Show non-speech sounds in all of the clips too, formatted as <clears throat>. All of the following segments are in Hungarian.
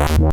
Yeah.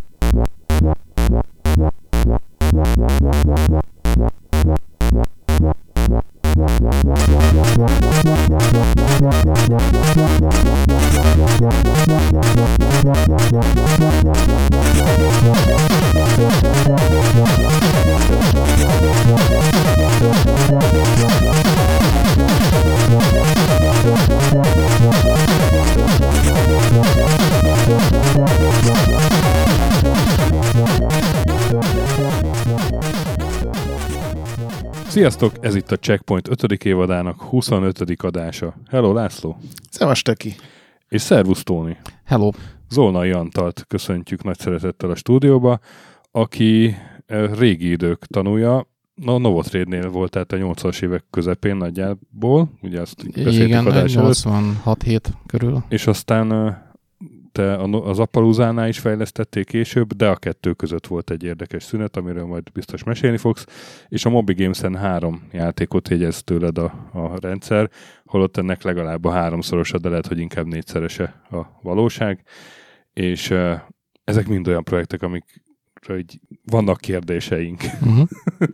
Sziasztok, ez itt a Checkpoint 5. évadának 25. adása. Hello László! Szevas Töki! És szervusz Tóni! Hello! Zolnai Antalt köszöntjük nagy szeretettel a stúdióba, aki eh, régi idők tanulja, a Novotrade-nél volt, tehát a 80-as évek közepén nagyjából, ugye azt beszéltük Igen, adás előtt. 86 hét körül. És aztán te a- az Appaluzánál is fejlesztették később, de a kettő között volt egy érdekes szünet, amiről majd biztos mesélni fogsz, és a Mobi Games-en három játékot jegyez tőled a, a rendszer, holott ennek legalább a háromszorosa, de lehet, hogy inkább négyszerese a valóság, és uh, ezek mind olyan projektek, amikről így vannak kérdéseink. Uh-huh. <laughs>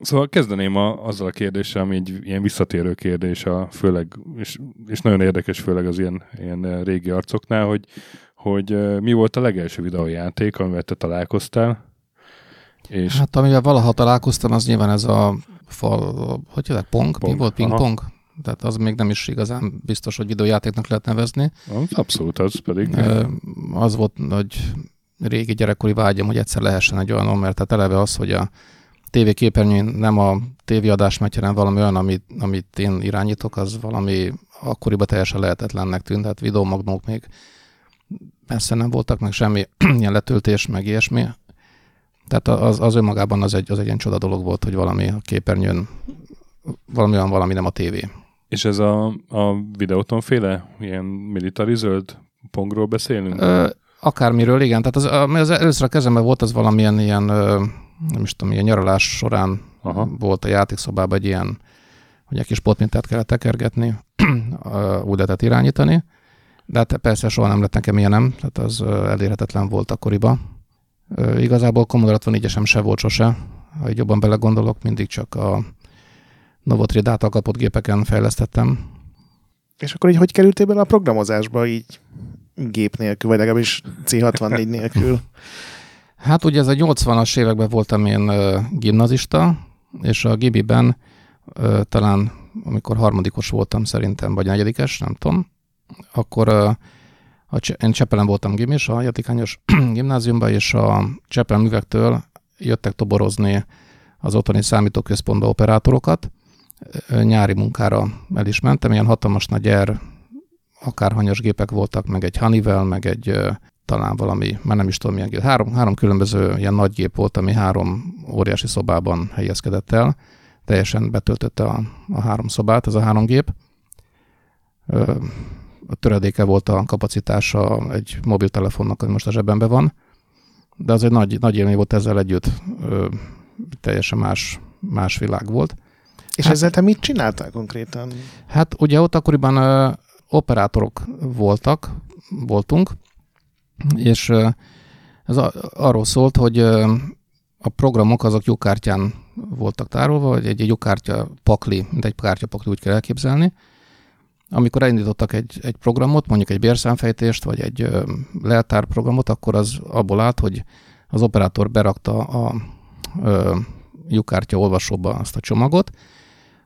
Szóval kezdeném a, azzal a kérdéssel, ami egy ilyen visszatérő kérdés, a főleg, és, és nagyon érdekes főleg az ilyen, ilyen régi arcoknál, hogy, hogy mi volt a legelső videójáték, amivel te találkoztál, és Hát amivel valaha találkoztam, az nyilván ez a fal, hogy hívják, pong? Pong, Mi volt? Ping-pong? Tehát az még nem is igazán biztos, hogy videójátéknak lehet nevezni. abszolút az pedig. Az volt nagy régi gyerekkori vágyam, hogy egyszer lehessen egy olyan, mert tehát eleve az, hogy a tévéképernyőn nem a tévéadás megy, hanem valami olyan, amit, amit én irányítok, az valami akkoriban teljesen lehetetlennek tűnt, tehát videómagnók még messze nem voltak, meg semmi <clears throat> ilyen letöltés, meg ilyesmi. Tehát az, az önmagában az egy, az egy ilyen csoda dolog volt, hogy valami a képernyőn, valami olyan, valami nem a tévé. És ez a, a videóton féle, ilyen militari zöld pongról beszélünk? Ö, akármiről, igen. Tehát az, ami az először a kezemben volt, az valamilyen ilyen, nem is tudom, ilyen nyaralás során Aha. volt a játékszobában egy ilyen, hogy egy kis potmintát kellett tekergetni, <clears throat> úgy lehetett irányítani. De hát persze soha nem lett nekem ilyenem, tehát az elérhetetlen volt akkoriban. Igazából Commodore 64-esem se volt sose, ha így jobban belegondolok, mindig csak a Novotrade által kapott gépeken fejlesztettem. És akkor így hogy kerültél bele a programozásba így gép nélkül, vagy legalábbis C64 <laughs> nélkül? Hát ugye ez a 80-as években voltam én gimnazista, és a Gibiben talán amikor harmadikos voltam szerintem, vagy negyedikes, nem tudom, akkor a, én Csepelen voltam gimis, a Jatikányos <clears throat> gimnáziumban, és a Csepelen művektől jöttek toborozni az otthoni számítóközpontba operátorokat. Nyári munkára el is mentem, ilyen hatalmas nagy R, akárhanyas gépek voltak, meg egy Honeywell, meg egy talán valami, már nem is tudom milyen gép. Három, három különböző ilyen nagy gép volt, ami három óriási szobában helyezkedett el. Teljesen betöltötte a, a három szobát, ez a három gép. A töredéke volt a kapacitása egy mobiltelefonnak, ami most a zsebemben van. De az egy nagy, nagy élmény volt ezzel együtt. Ö, Teljesen más, más világ volt. És Hát- ezzel te mit csináltál konkrétan? Hát ugye ott akkoriban ö, operátorok voltak, voltunk, és ö, ez a, arról szólt, hogy ö, a programok azok lyukkártyán voltak tárolva, vagy egy, lyukkártya pakli, mint egy kártyapakli úgy kell elképzelni. Amikor elindítottak egy, egy programot, mondjuk egy bérszámfejtést, vagy egy leltárprogramot, akkor az abból állt, hogy az operátor berakta a ö, lyukkártya olvasóba azt a csomagot,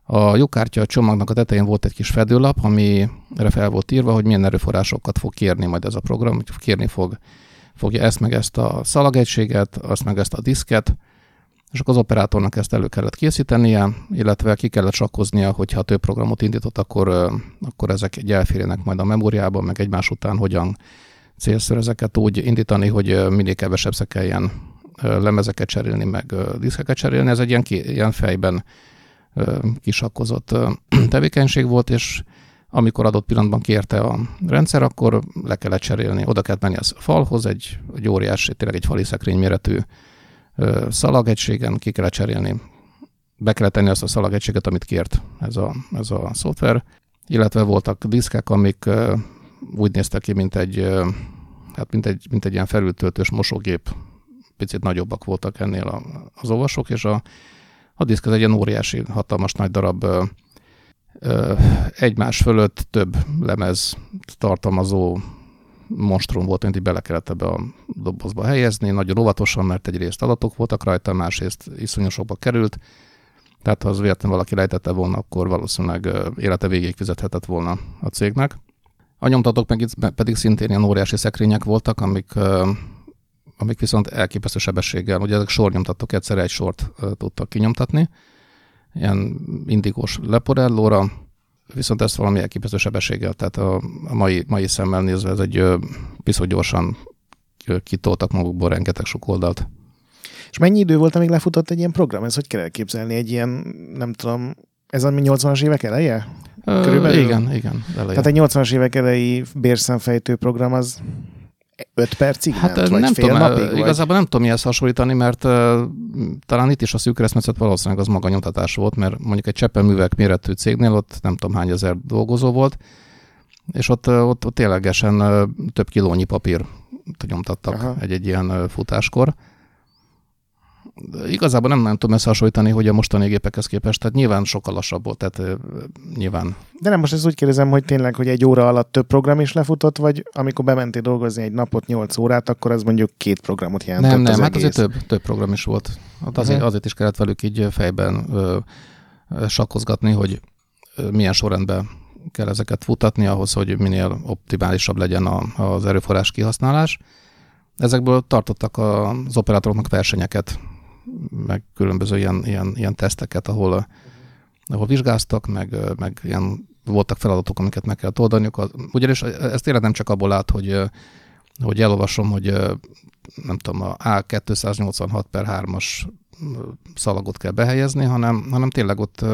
a lyukkártya csomagnak a tetején volt egy kis fedőlap, amire fel volt írva, hogy milyen erőforrásokat fog kérni majd ez a program, hogy kérni fog, fogja ezt meg ezt a szalagegységet, azt meg ezt a diszket, és akkor az operátornak ezt elő kellett készítenie, illetve ki kellett sakkoznia, hogyha több programot indított, akkor, akkor ezek egy elférjenek majd a memóriába, meg egymás után hogyan célszerű ezeket úgy indítani, hogy minél kevesebb kelljen ö, lemezeket cserélni, meg diszkeket cserélni. Ez egy ilyen, ilyen fejben kisakkozott <clears throat> tevékenység volt, és amikor adott pillanatban kérte a rendszer, akkor le kellett cserélni. Oda kellett menni az falhoz, egy, egy óriás, tényleg egy fali szekrény méretű szalagegységen ki kellett cserélni. Be kellett tenni azt a szalagegységet, amit kért ez a, ez a szoftver, illetve voltak diszkek, amik úgy néztek ki, mint egy hát mint egy, mint egy ilyen felültöltős mosógép, picit nagyobbak voltak ennél az olvasók, és a, a diszk az egy ilyen óriási, hatalmas nagy darab egymás fölött több lemez tartalmazó monstrum volt, mint így bele kellett ebbe a dobozba helyezni, nagyon óvatosan, mert egyrészt adatok voltak rajta, másrészt iszonyosokba került, tehát ha az véletlenül valaki lejtette volna, akkor valószínűleg élete végéig fizethetett volna a cégnek. A nyomtatók meg itt pedig szintén ilyen óriási szekrények voltak, amik, amik viszont elképesztő sebességgel, ugye ezek sornyomtatók egyszerre egy sort tudtak kinyomtatni, ilyen indigós leporellóra, viszont ezt valami elképesztő sebességgel, tehát a, a mai, mai szemmel nézve ez egy piszok gyorsan kitoltak magukból rengeteg sok oldalt. És mennyi idő volt, amíg lefutott egy ilyen program? Ez hogy kell elképzelni? Egy ilyen, nem tudom, ez a 80-as évek eleje? Körülbelül? igen, igen. Eleje. Tehát egy 80-as évek elejé bérszemfejtő program az 5 percig hát ment, vagy nem fél tudom, napig? Vagy? Igazából nem tudom mihez hasonlítani, mert uh, talán itt is a szűk keresztmetszet valószínűleg az maga nyomtatás volt, mert mondjuk egy Cseppel művek méretű cégnél ott nem tudom hány ezer dolgozó volt, és ott, ott, ott ténylegesen több kilónyi papír nyomtattak egy-egy ilyen futáskor igazából nem, nem tudom összehasonlítani, hogy a mostani gépekhez képest, tehát nyilván sokkal lassabb volt, tehát nyilván. De nem, most ezt úgy kérdezem, hogy tényleg, hogy egy óra alatt több program is lefutott, vagy amikor bementél dolgozni egy napot, 8 órát, akkor az mondjuk két programot jelentett Nem, nem, az hát egész. azért több, több program is volt. Hát azért, uh-huh. azért is kellett velük így fejben ö, sakkozgatni, hogy milyen sorrendben kell ezeket futatni ahhoz, hogy minél optimálisabb legyen a, az erőforrás kihasználás. Ezekből tartottak az operátoroknak versenyeket, meg különböző ilyen, ilyen, ilyen teszteket, ahol, uh-huh. ahol vizsgáztak, meg, meg ilyen voltak feladatok, amiket meg kell oldaniuk. Ugyanis ez tényleg nem csak abból lát, hogy, hogy elolvasom, hogy nem tudom, a A286 per 3-as szalagot kell behelyezni, hanem, hanem tényleg ott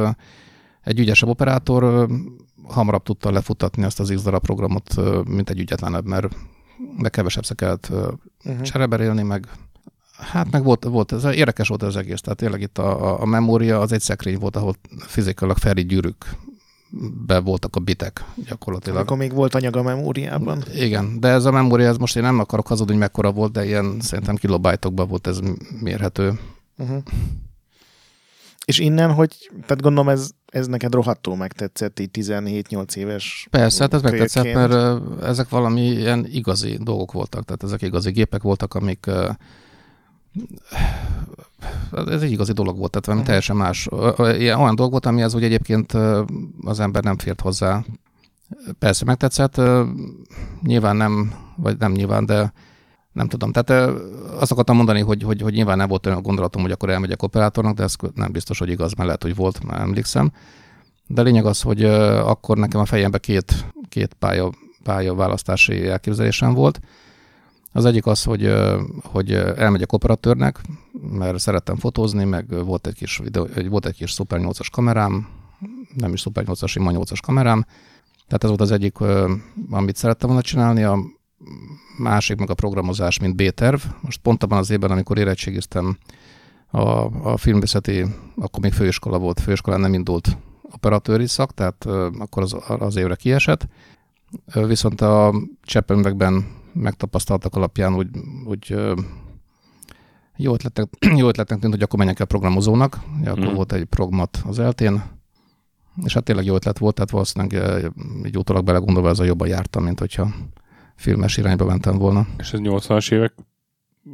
egy ügyesebb operátor hamarabb tudta lefutatni azt az x darab programot, mint egy ügyetlenebb, mert meg kevesebbszer kellett uh-huh. csereberélni, meg Hát meg volt, volt ez érdekes volt az egész, tehát tényleg itt a, a memória az egy szekrény volt, ahol fizikailag feri gyűrűk be voltak a bitek gyakorlatilag. Akkor még volt anyag a memóriában. Igen, de ez a memória, ez most én nem akarok hazudni, hogy mekkora volt, de ilyen szerintem kilobájtokban volt ez mérhető. Uh-huh. És innen, hogy, tehát gondolom ez, ez neked rohadtul megtetszett, így 17-8 éves Persze, hát ez megtetszett, mert ezek valami ilyen igazi dolgok voltak, tehát ezek igazi gépek voltak, amik ez egy igazi dolog volt, tehát valami uh-huh. teljesen más. Olyan dolog volt, amihez úgy egyébként az ember nem fért hozzá. Persze megtetszett, nyilván nem, vagy nem nyilván, de nem tudom. Tehát azt akartam mondani, hogy, hogy, hogy nyilván nem volt olyan gondolatom, hogy akkor elmegyek operátornak, de ez nem biztos, hogy igaz, mert lehet, hogy volt, már emlékszem. De lényeg az, hogy akkor nekem a fejembe két, két pálya, pálya választási elképzelésem volt. Az egyik az, hogy, hogy elmegyek operatőrnek, mert szerettem fotózni, meg volt egy kis, videó, volt egy kis Super 8-as kamerám, nem is Super 8-as, sima 8-as kamerám. Tehát ez volt az egyik, amit szerettem volna csinálni. A másik meg a programozás, mint B-terv. Most pont abban az évben, amikor érettségiztem a, a filmészeti, akkor még főiskola volt, főiskolán nem indult operatőri szak, tehát akkor az, az évre kiesett. Viszont a cseppemüvegben megtapasztaltak alapján úgy, úgy jó ötletnek, <clears throat> jó ötletnek tűnt, hogy akkor menjek el programozónak. Ja, akkor mm. volt egy progmat az eltén, és hát tényleg jó ötlet volt, tehát valószínűleg így utólag belegondolva ez a jobban jártam, mint hogyha filmes irányba mentem volna. És ez 80-as évek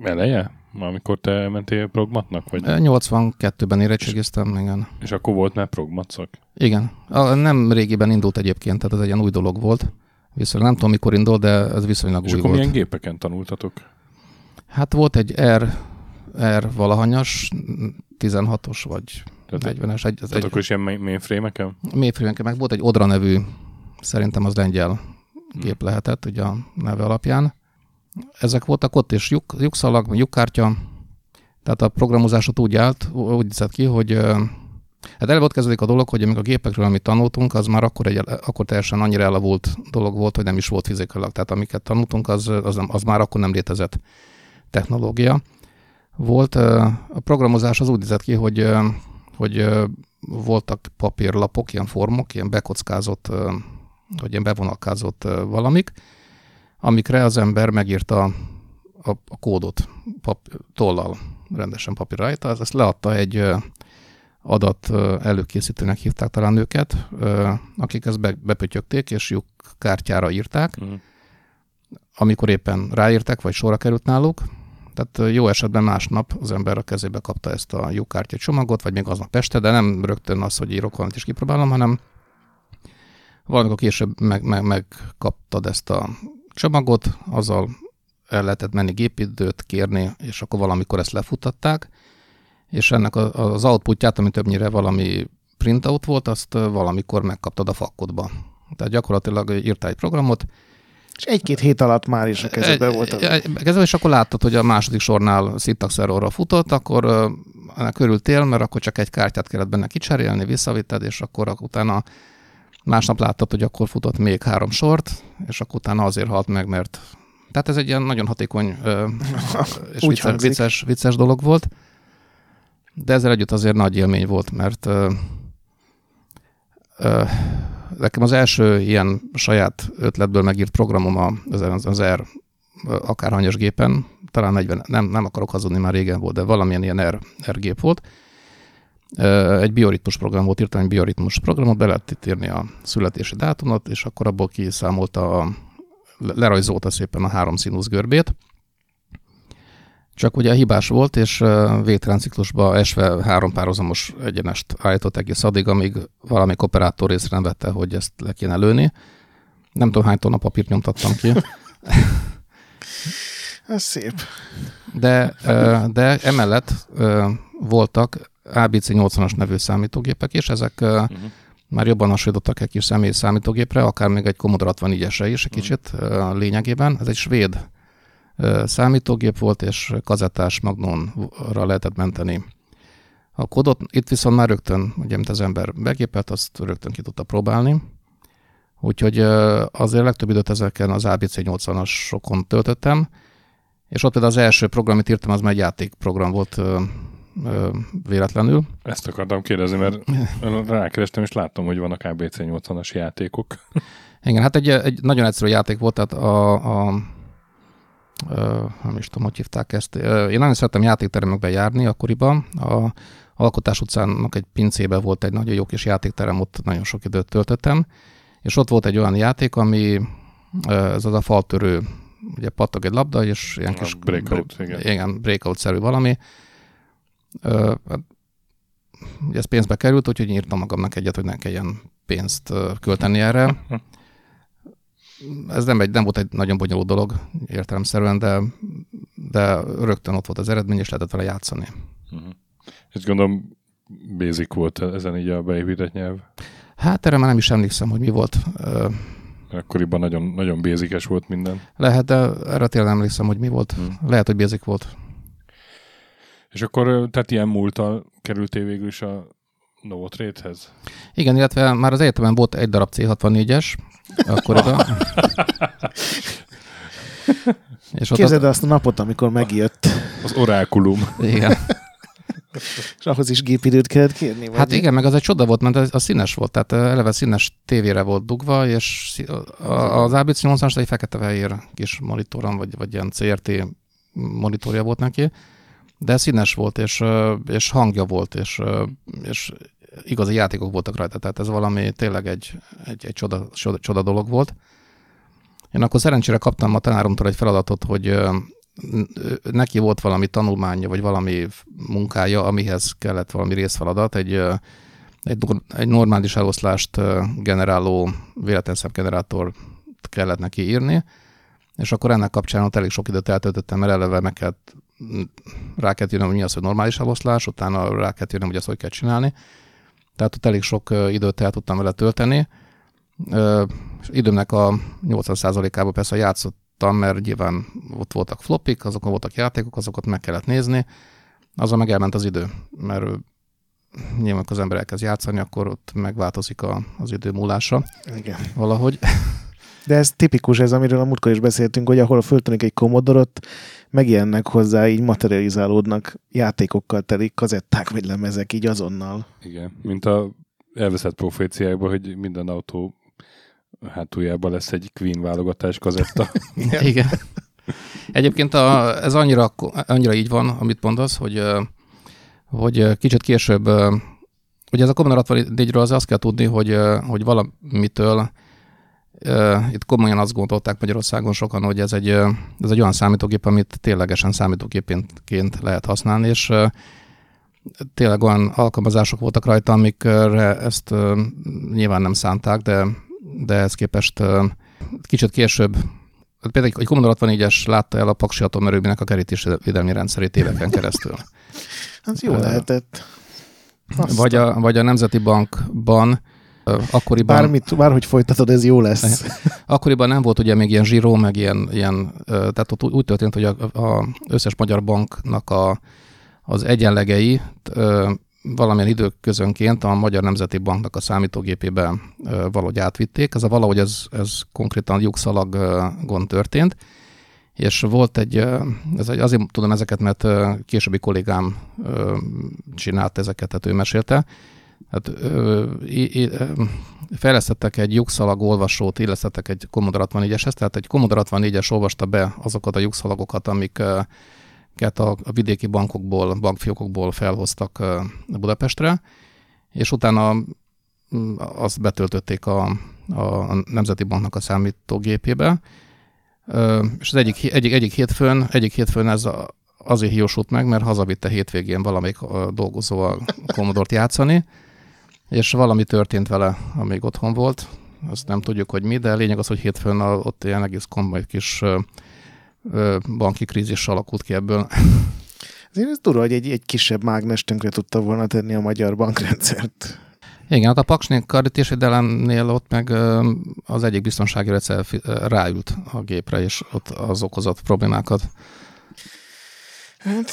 eleje? Amikor te mentél progmatnak? Vagy? 82-ben érettségiztem, igen. És akkor volt már progmatszak? Igen. A, nem régiben indult egyébként, tehát ez egy ilyen új dolog volt. Viszont nem tudom, mikor indult, de ez viszonylag És új akkor volt. milyen gépeken tanultatok? Hát volt egy R, R valahanyas, 16-os vagy tehát, 40-es. Egy, tehát egy, akkor is ilyen mainframe-eken? mainframe meg volt egy Odra nevű, szerintem az lengyel hmm. gép lehetett, ugye a neve alapján. Ezek voltak ott, és lyuk, lyukszalag, lyukkártya, tehát a programozásot úgy állt, úgy nézett ki, hogy Hát eleve ott kezdődik a dolog, hogy amíg a gépekről, amit tanultunk, az már akkor, egy, akkor teljesen annyira elavult dolog volt, hogy nem is volt fizikailag. Tehát amiket tanultunk, az, az, az már akkor nem létezett technológia. Volt a programozás az úgy nézett ki, hogy, hogy voltak papírlapok, ilyen formok, ilyen bekockázott, vagy ilyen bevonalkázott valamik, amikre az ember megírta a, a kódot pap, tollal, rendesen papírra ezt leadta egy adat előkészítőnek hívták talán őket, akik ezt be, bepötyögték, és lyuk kártyára írták, mm. amikor éppen ráírtak, vagy sorra került náluk, tehát jó esetben másnap az ember a kezébe kapta ezt a lyukkártya csomagot, vagy még aznap este, de nem rögtön az, hogy írok valamit és kipróbálom, hanem valamikor később meg, meg, megkaptad ezt a csomagot, azzal el lehetett menni gépidőt kérni, és akkor valamikor ezt lefutatták, és ennek az outputját, ami többnyire valami printout volt, azt valamikor megkaptad a fakkodba. Tehát gyakorlatilag írtál egy programot, és egy-két hét alatt már is a kezedben volt. Kezedben, és akkor láttad, hogy a második sornál syntax errorra futott, akkor körültél, mert akkor csak egy kártyát kellett benne kicserélni, visszavitted, és akkor utána másnap láttad, hogy akkor futott még három sort, és akkor utána azért halt meg, mert tehát ez egy ilyen nagyon hatékony <laughs> és vicces, vicces, vicces dolog volt, de ezzel együtt azért nagy élmény volt, mert ö, ö, nekem az első ilyen saját ötletből megírt programom az, az R akárhanyas gépen, talán 40, nem, nem akarok hazudni, már régen volt, de valamilyen ilyen R, R gép volt. Egy bioritmus program volt, írtam egy bioritmus programot, be lehet írni a születési dátumot, és akkor abból kiszámolta a, lerajzolta szépen a három színusz görbét, csak ugye hibás volt, és végtelen ciklusba esve három párhuzamos egyenest állított egész addig, amíg valami operátor észre nem vette, hogy ezt le kéne lőni. Nem tudom, hány tonna papírt nyomtattam ki. <laughs> Ez szép. De, de emellett voltak ABC 80-as nevű számítógépek, és ezek uh-huh. már jobban hasonlítottak egy kis személy számítógépre, akár még egy Commodore 64-esre is egy mhm. kicsit uh-huh. lényegében. Ez egy svéd számítógép volt, és kazettás magnónra lehetett menteni a kódot. Itt viszont már rögtön, ugye, mint az ember begépelt, azt rögtön ki tudta próbálni. Úgyhogy azért legtöbb időt ezeken az ABC 80-asokon töltöttem, és ott például az első program, amit írtam, az már egy játékprogram volt ö, ö, véletlenül. Ezt akartam kérdezni, mert <laughs> rákerestem, és láttam, hogy vannak ABC 80-as játékok. Igen, hát egy, egy nagyon egyszerű játék volt, tehát a, a nem is tudom, hogy hívták ezt. Én nagyon szerettem játékteremekbe járni akkoriban. A Alkotás utcának egy pincébe volt egy nagyon jó kis játékterem, ott nagyon sok időt töltöttem, és ott volt egy olyan játék, ami ez az a faltörő, ugye pattog egy labda, és ilyen a kis breakout, igen. igen breakout-szerű valami. Hát, ugye ez pénzbe került, úgyhogy írtam magamnak egyet, hogy ne kelljen pénzt költeni erre. Ez nem, egy, nem volt egy nagyon bonyolult dolog értelemszerűen, de, de rögtön ott volt az eredmény, és lehetett vele játszani. Uh-huh. És gondolom basic volt ezen így a beépített nyelv? Hát erre már nem is emlékszem, hogy mi volt. Akkoriban nagyon, nagyon basices volt minden. Lehet, de erre tényleg emlékszem, hogy mi volt. Hmm. Lehet, hogy basic volt. És akkor tehát ilyen múltal kerültél végül is a Novotrade-hez? Igen, illetve már az egyetemen volt egy darab C64-es, akkoriban. <laughs> És Képzeld azt a napot, amikor megjött. Az orákulum. Igen. És ahhoz is gépidőt kellett kérni? Vagy? Hát igen, meg az egy csoda volt, mert a színes volt, tehát eleve színes tévére volt dugva, és az ABC 80 as egy fekete-fehér kis monitoron, vagy, vagy ilyen CRT monitorja volt neki, de színes volt, és, és hangja volt, és, és igazi játékok voltak rajta, tehát ez valami tényleg egy, egy, egy csoda, csoda, csoda dolog volt. Én akkor szerencsére kaptam a tanáromtól egy feladatot, hogy neki volt valami tanulmánya, vagy valami munkája, amihez kellett valami részfeladat, egy, egy, egy normális eloszlást generáló véletlenszám kellett neki írni, és akkor ennek kapcsán ott elég sok időt eltöltöttem, mert eleve meg kellett rá kellett írnom, hogy mi az, hogy normális eloszlás, utána rá kellett írnom, hogy azt hogy kell csinálni. Tehát ott elég sok időt el tudtam vele tölteni. Időmnek a 80%-ában persze játszottam, mert nyilván ott voltak flopik, azokon voltak játékok, azokat meg kellett nézni. Azon meg elment az idő, mert nyilván az ember elkezd játszani, akkor ott megváltozik a, az idő múlása. Igen. Valahogy. De ez tipikus, ez amiről a múltkor is beszéltünk, hogy ahol föltönik egy komodorot, megjelennek hozzá, így materializálódnak játékokkal telik kazetták vagy lemezek így azonnal. Igen, mint a elveszett proféciákban, hogy minden autó hátuljában lesz egy Queen válogatás kazetta. <laughs> Igen. Egyébként a, ez annyira, annyira így van, amit mondasz, hogy, hogy kicsit később, ugye ez a Commodore 64-ről az azt kell tudni, hogy, hogy valamitől itt komolyan azt gondolták Magyarországon sokan, hogy ez egy, ez egy olyan számítógép, amit ténylegesen számítógépként lehet használni, és tényleg olyan alkalmazások voltak rajta, amikre ezt nyilván nem szánták, de, de ez képest kicsit később például egy Commodore 64-es látta el a Paksi atomerőműnek a kerítésvédelmi rendszerét éveken keresztül. <laughs> Az jó lehetett. Vagy a, vagy a Nemzeti Bankban akkoriban... Bármit, bárhogy folytatod, ez jó lesz. <laughs> Akkoriban nem volt ugye még ilyen zsíró, meg ilyen, ilyen tehát ott úgy történt, hogy a, a összes magyar banknak a, az egyenlegei valamilyen időközönként a Magyar Nemzeti Banknak a számítógépébe valahogy átvitték. Ez a valahogy ez, ez konkrétan lyukszalagon történt, és volt egy, ez egy, azért tudom ezeket, mert későbbi kollégám csinált ezeket, tehát ő mesélte, Hát, ö, ö, fejlesztettek egy lyukszalag olvasót, illesztettek egy Commodore 64-eshez, tehát egy Commodore 64-es olvasta be azokat a lyukszalagokat, amiket a, a vidéki bankokból, bankfiókokból felhoztak Budapestre, és utána azt betöltötték a, a Nemzeti Banknak a számítógépébe, és az egyik, egyik, egyik hétfőn, egyik hétfőn ez azért hiósult meg, mert hazavitte hétvégén valamelyik dolgozó a Commodore-t játszani, és valami történt vele, amíg otthon volt. Azt nem tudjuk, hogy mi, de lényeg az, hogy hétfőn a, ott ilyen egész komoly kis ö, ö, banki krízis alakult ki ebből. <laughs> Azért ez durva, hogy egy, egy kisebb mágnes tönkre tudta volna tenni a magyar bankrendszert. Igen, hát a Paksnél karítésvédelemnél ott meg az egyik biztonsági rendszer ráült a gépre, és ott az okozott problémákat. Hát,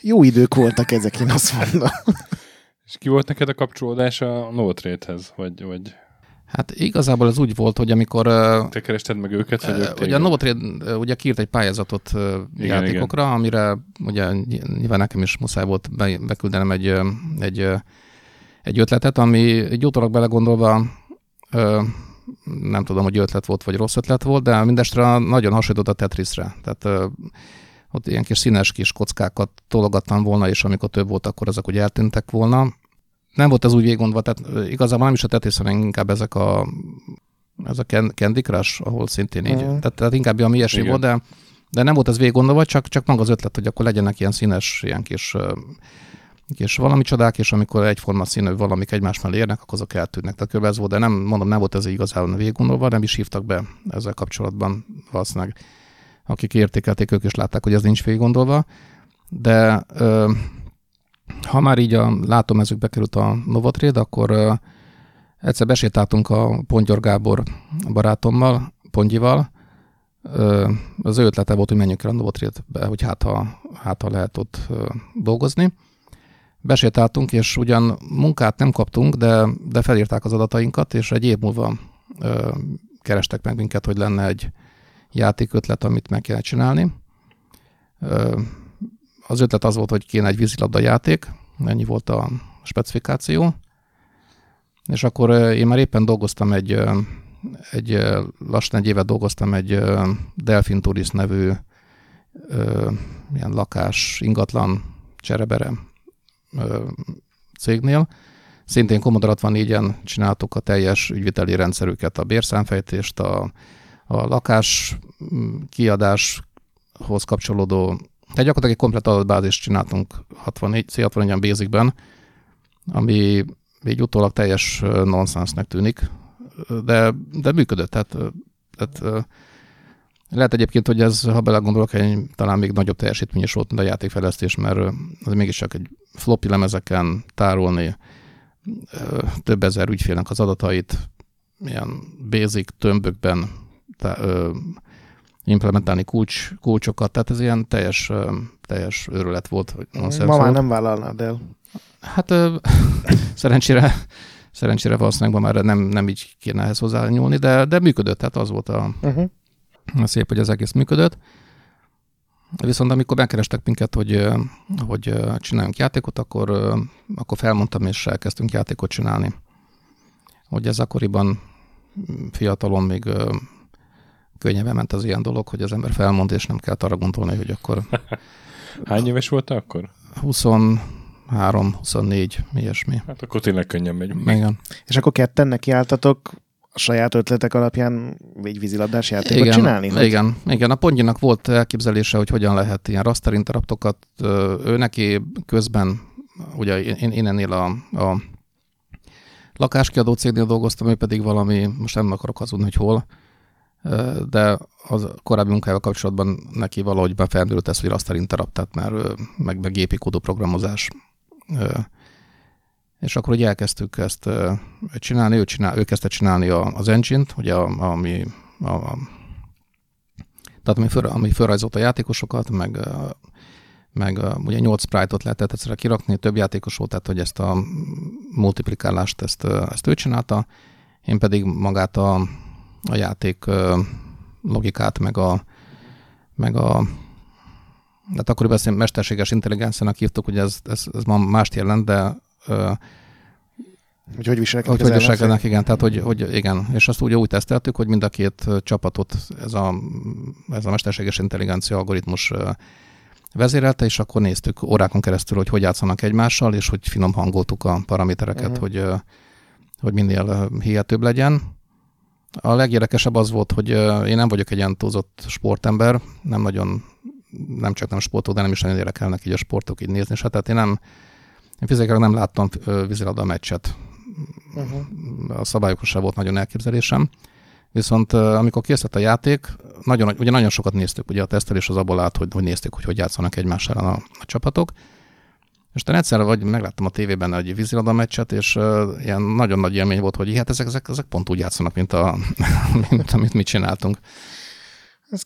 jó idők voltak ezek, én azt mondom. <laughs> És ki volt neked a kapcsolódás a Novotrade-hez? Vagy, vagy... Hát igazából ez úgy volt, hogy amikor... Te kerested meg őket? Vagy uh, ugye a Novotrade ugye kiírt egy pályázatot igen, játékokra, igen. amire ugye nyilván nekem is muszáj volt be, beküldenem egy, egy, egy ötletet, ami egy utólag belegondolva nem tudom, hogy ötlet volt, vagy rossz ötlet volt, de mindestre nagyon hasonlított a Tetrisre. Tehát ott ilyen kis színes kis kockákat tologattam volna, és amikor több volt, akkor ezek úgy eltűntek volna. Nem volt ez úgy végiggondva, tehát igazából nem is a Tetris, hanem inkább ezek a ez a Candy Crush, ahol szintén így. Mm. Tehát, tehát inkább ami ilyesmi volt, de, de nem volt ez végiggondolva, csak, csak maga az ötlet, hogy akkor legyenek ilyen színes, ilyen kis kis valami csodák, és amikor egyforma színű valamik egymás mellé érnek, akkor azok eltűnnek. Tehát kb. ez volt, de nem, mondom, nem volt ez igazán végiggondolva, nem is hívtak be ezzel kapcsolatban valószínűleg akik értékelték, ők is látták, hogy ez nincs végig gondolva, de ö, ha már így a látomezőkbe került a Novotrade, akkor ö, egyszer besétáltunk a Pontgyor Gábor barátommal, Pontyival, ö, az ő ötlete volt, hogy menjünk el a Novotrade-be, hogy hát ha, hát ha lehet ott ö, dolgozni. Besétáltunk, és ugyan munkát nem kaptunk, de, de felírták az adatainkat, és egy év múlva ö, kerestek meg minket, hogy lenne egy, játékötlet, amit meg kell csinálni. Az ötlet az volt, hogy kéne egy vízilabda játék, ennyi volt a specifikáció, és akkor én már éppen dolgoztam egy, egy lassan egy évet dolgoztam egy Delfin Tourist nevű ilyen lakás, ingatlan cserebere cégnél. Szintén Commodore 64-en csináltuk a teljes ügyviteli rendszerüket, a bérszámfejtést, a a lakás mm, kiadáshoz kapcsolódó, tehát gyakorlatilag egy komplet adatbázist csináltunk 64, C64-en Basicben, ami így utólag teljes nonsensnek tűnik, de, de működött. Tehát, tehát lehet egyébként, hogy ez, ha belegondolok, egy, talán még nagyobb teljesítmény is volt, mint a játékfejlesztés, mert az mégiscsak egy floppy lemezeken tárolni több ezer ügyfélnek az adatait, ilyen basic tömbökben tá, ö, implementálni kulcs, kulcsokat, tehát ez ilyen teljes, ö, teljes őrület volt. Ma már nem vállalnád el. Hát ö, <laughs> szerencsére, szerencsére valószínűleg ma már nem, nem így kéne ehhez hozzányúlni, de, de működött, tehát az volt a, uh-huh. a szép, hogy az egész működött. Viszont amikor megkerestek minket, hogy, hogy csináljunk játékot, akkor, akkor felmondtam, és elkezdtünk játékot csinálni. Hogy ez akkoriban fiatalon még könnyebben ment az ilyen dolog, hogy az ember felmond, és nem kell arra gondolni, hogy akkor... <laughs> Hány éves volt akkor? 23, 24, ilyesmi. Hát akkor tényleg könnyen megy. Igen. És akkor ketten nekiálltatok a saját ötletek alapján egy vízilabdás játékot igen, csinálni? Hogy... Igen, igen. A Pongyinak volt elképzelése, hogy hogyan lehet ilyen raster interruptokat. Ő neki közben, ugye én, én ennél a, a lakáskiadó cégnél dolgoztam, ő pedig valami, most nem akarok hazudni, hogy hol, de az korábbi munkájával kapcsolatban neki valahogy befelmerült ez, hogy raster interrupt, tehát már meg, meg gépi kódú programozás. És akkor ugye elkezdtük ezt csinálni, ő, csinál, ő kezdte csinálni az engine-t, ugye ami, a, a, tehát ami, föl, ami felrajzolt a játékosokat, meg, meg ugye 8 sprite-ot lehetett egyszerre kirakni, több játékos volt, tehát hogy ezt a multiplikálást ezt, ezt ő csinálta, én pedig magát a, a játék logikát, meg a, meg a hát akkoriban ezt mesterséges intelligenciának hívtuk, hogy ez, ez, ez ma mást jelent, de hogy hogy viselkednek hogy, viselkednek, igen, tehát hogy, hogy, igen, és azt ugye úgy teszteltük, hogy mind a két csapatot ez a, ez a mesterséges intelligencia algoritmus vezérelte, és akkor néztük órákon keresztül, hogy hogy játszanak egymással, és hogy finom hangoltuk a paramétereket, uh-huh. hogy, hogy minél hihetőbb legyen. A legérdekesebb az volt, hogy én nem vagyok egy ilyen túlzott sportember, nem nagyon, nem csak nem sportok, de nem is nagyon érdekelnek így a sportok így nézni, és hát tehát én nem, én fizikailag nem láttam vízilabda meccset. Uh-huh. A szabályokról sem volt nagyon elképzelésem. Viszont amikor készült a játék, nagyon, ugye nagyon sokat néztük, ugye a tesztelés az abból állt, hogy, hogy néztük, hogy hogy játszanak egymás ellen a, a csapatok. És utána egyszer vagy megláttam a tévében egy vízilabda meccset, és uh, ilyen nagyon nagy élmény volt, hogy hát ezek, ezek, ezek pont úgy játszanak, mint, a, <laughs> mint amit mi csináltunk.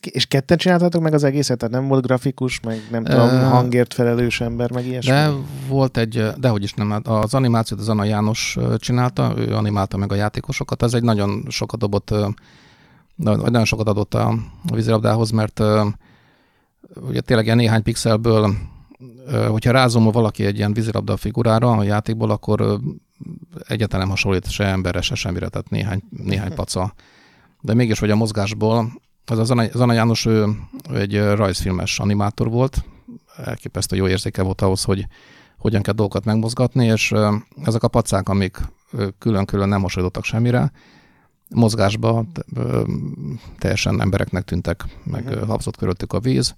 És ketten csináltatok meg az egészet? Tehát nem volt grafikus, meg nem tudom, hangért felelős ember, meg ilyesmi? De volt egy, dehogy is nem, az animációt az Anna János csinálta, ő animálta meg a játékosokat, ez egy nagyon sokat dobott, nagyon sokat adott a vízilabdához, mert ugye tényleg ilyen néhány pixelből, hogyha rázom valaki egy ilyen vízilabda figurára a játékból, akkor egyáltalán nem hasonlít se emberre, se semmire, tehát néhány, néhány <laughs> paca. De mégis, hogy a mozgásból az a Zana, Zana János, ő, ő egy rajzfilmes animátor volt, elképesztő jó érzéke volt ahhoz, hogy hogyan kell dolgokat megmozgatni, és ezek a pacák, amik külön-külön nem hasonlítottak semmire, mozgásba teljesen embereknek tűntek, meg uh-huh. habzott körülöttük a víz.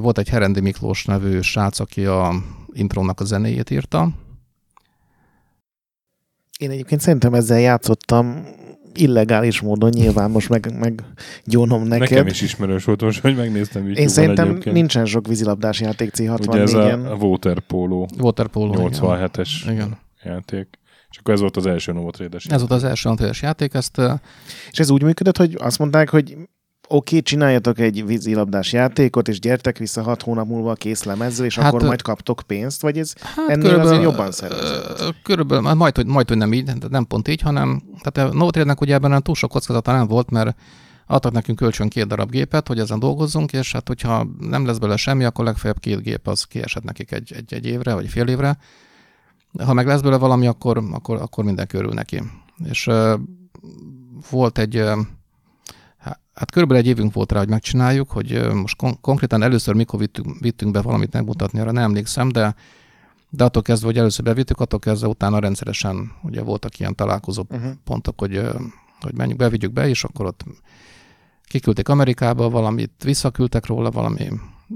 Volt egy Herendi Miklós nevű srác, aki a intrónak a zenéjét írta. Én egyébként szerintem ezzel játszottam illegális módon nyilván most meg, meg gyónom neked. Nekem is ismerős volt most, hogy megnéztem Én szerintem egyébként. nincsen sok vízilabdás játék C64-en. Ugye ez a, Waterpolo, Waterpolo 87-es igen. játék. És akkor ez volt az első Novotrade-es Ez volt az első Novotrade-es játék. Ezt, és ez úgy működött, hogy azt mondták, hogy oké, csináljatok egy vízilabdás játékot, és gyertek vissza hat hónap múlva kész lemezzel, és hát, akkor majd kaptok pénzt, vagy ez hát ennél azért jobban szervezett? Körülbelül, hát majd, hogy, majd, hogy nem így, nem pont így, hanem tehát a Novotrade-nek ugye ebben túl sok kockázata nem volt, mert adtak nekünk kölcsön két darab gépet, hogy ezen dolgozzunk, és hát hogyha nem lesz belőle semmi, akkor legfeljebb két gép az kiesett nekik egy, egy, egy évre, vagy fél évre. Ha meg lesz belőle valami, akkor, akkor, akkor minden körül neki. És uh, volt egy uh, Hát körülbelül egy évünk volt rá, hogy megcsináljuk, hogy most kon- konkrétan először mikor vittünk, vittünk be valamit megmutatni, arra nem emlékszem, de, de attól kezdve, hogy először bevittük, attól kezdve utána rendszeresen ugye voltak ilyen találkozó uh-huh. pontok, hogy, hogy menjünk, bevigyük be, és akkor ott kiküldték Amerikába valamit, visszaküldtek róla valami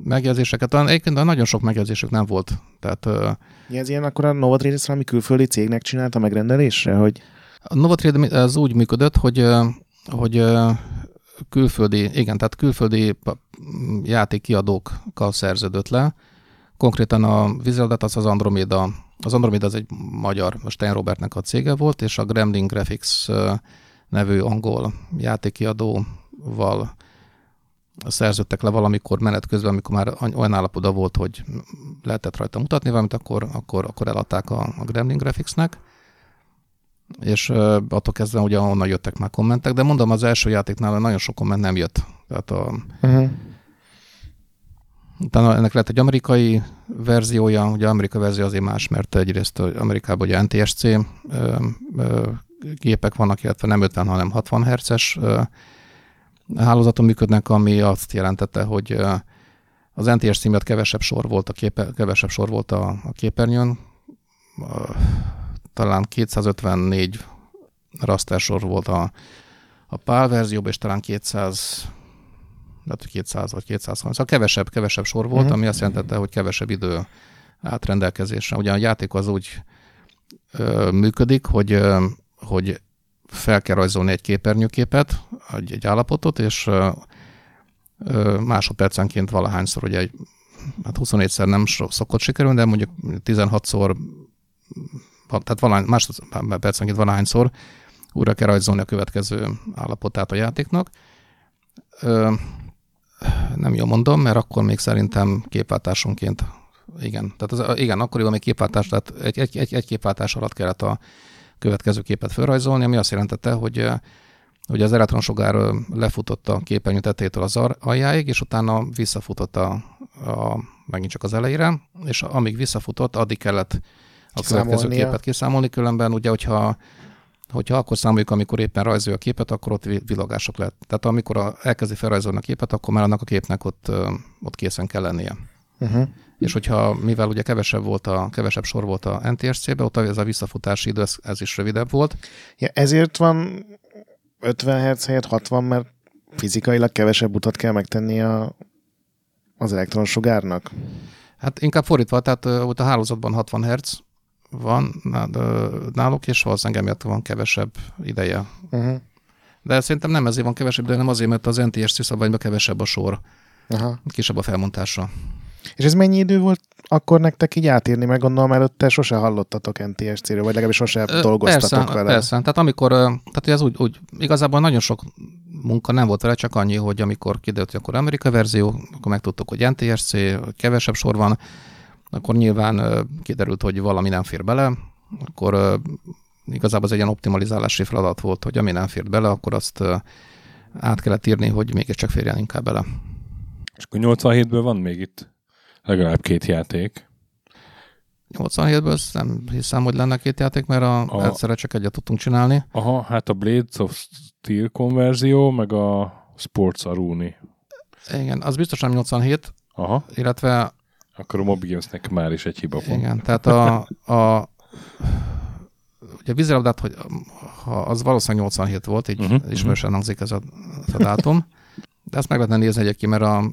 megjegyzéseket. Egyébként nagyon sok megjegyzésük nem volt. Tehát, ja, ez ilyen akkor a Novatrade valami külföldi cégnek csinálta megrendelésre, hogy... A Novatrade ez úgy működött, hogy, hogy külföldi, igen, tehát külföldi játékkiadókkal szerződött le. Konkrétan a Vizeladat az az Andromeda, az Andromeda az egy magyar, Stein Robertnek a cége volt, és a Gremlin Graphics nevű angol játékkiadóval szerződtek le valamikor menet közben, amikor már olyan állapotban volt, hogy lehetett rajta mutatni valamit, akkor, akkor, akkor eladták a, a Gremlin Graphicsnek és attól kezdve ugye onnan jöttek már kommentek, de mondom, az első játéknál nagyon sok komment nem jött. Tehát a, uh-huh. Utána ennek lett egy amerikai verziója, ugye amerikai verzió azért más, mert egyrészt Amerikában ugye NTSC ö, ö, gépek vannak, illetve nem 50, hanem 60 Hz-es hálózaton működnek, ami azt jelentette, hogy az NTS címet kevesebb sor volt a, képe, kevesebb sor volt a, a képernyőn, talán 254 raster sor volt a, a PAL verzióban, és talán 200 lehet, hogy 200 vagy 230, szóval kevesebb, kevesebb sor volt, uh-huh. ami azt jelentette, hogy kevesebb idő átrendelkezésre. Ugye a játék az úgy ö, működik, hogy, ö, hogy fel kell rajzolni egy képernyőképet, egy, egy állapotot, és ö, ö, másodpercenként valahányszor, ugye egy, hát 24-szer nem szokott sikerülni, de mondjuk 16-szor, tehát valahány, másodpercenként valahányszor újra kell rajzolni a következő állapotát a játéknak. Ö, nem jól mondom, mert akkor még szerintem képváltásonként igen. Tehát az, igen, akkoriban még képváltás, tehát egy, egy, egy, egy képváltás alatt kellett a következő képet felrajzolni, ami azt jelentette, hogy hogy az elektronsugár lefutott a képernyő tetejétől az aljáig, és utána visszafutott a, a, megint csak az elejére, és amíg visszafutott, addig kellett a következő képet kiszámolni, különben ugye, hogyha hogyha akkor számoljuk, amikor éppen rajzolja a képet, akkor ott villogások lehet. Tehát amikor a, elkezdi felrajzolni a képet, akkor már annak a képnek ott, ott készen kell lennie. Uh-huh. És hogyha, mivel ugye kevesebb volt a, kevesebb sor volt a NTSC-be, ott ez a visszafutási idő, ez, ez is rövidebb volt. Ja, ezért van 50 Hz helyett 60, mert fizikailag kevesebb utat kell megtenni a, az elektronsugárnak? Hát inkább fordítva, tehát ott a hálózatban 60 Hz, van náluk, és valószínűleg emiatt van kevesebb ideje. Uh-huh. De szerintem nem ezért van kevesebb ideje, hanem azért, mert az NTSC szabványban kevesebb a sor. Aha. Kisebb a felmontása. És ez mennyi idő volt akkor nektek így átírni, meg gondolom előtte sose hallottatok NTSC-ről, vagy legalábbis sose Ö, dolgoztatok persze, vele. Persze, tehát amikor, tehát ez úgy, úgy, igazából nagyon sok munka nem volt vele, csak annyi, hogy amikor kiderült, hogy akkor Amerika verzió, akkor megtudtuk, hogy NTSC, kevesebb sor van, akkor nyilván kiderült, hogy valami nem fér bele, akkor igazából ez egy ilyen optimalizálási feladat volt, hogy ami nem fér bele, akkor azt át kellett írni, hogy mégiscsak férjen inkább bele. És akkor 87-ből van még itt legalább két játék. 87-ből nem hiszem, hogy lenne két játék, mert a, a, egyszerre csak egyet tudtunk csinálni. Aha, hát a Blades of Steel konverzió, meg a Sports Aruni. Igen, az biztosan 87, Aha. illetve akkor a Moby Gamesnek már is egy hiba pont. Igen, tehát a, a ugye a vízilabdát, hogy ha az valószínűleg 87 volt, így uh-huh, ismerősen hangzik ez a, ez a dátum. De ezt meg lehetne nézni egyébként, mert a,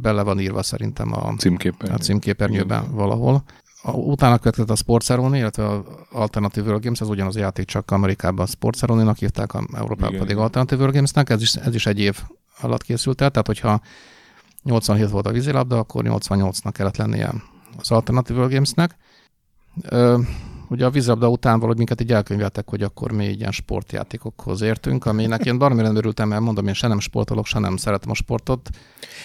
bele van írva szerintem a címképernyőben, a címképernyőben valahol. A, utána következett a Sports Aroni, illetve a Alternative World Games, ez ugyanaz a játék, csak Amerikában a Sports Aroni-nak hívták, Európában pedig Alternative World Gamesnek, ez is, ez is egy év alatt készült el, tehát hogyha 87 volt a vízilabda, akkor 88-nak kellett lennie az Alternative Gamesnek. Ö, ugye a vízilabda után valahogy minket így elkönyveltek, hogy akkor mi ilyen sportjátékokhoz értünk, aminek én baromira nem örültem, mert mondom, én se nem sportolok, se nem szeretem a sportot.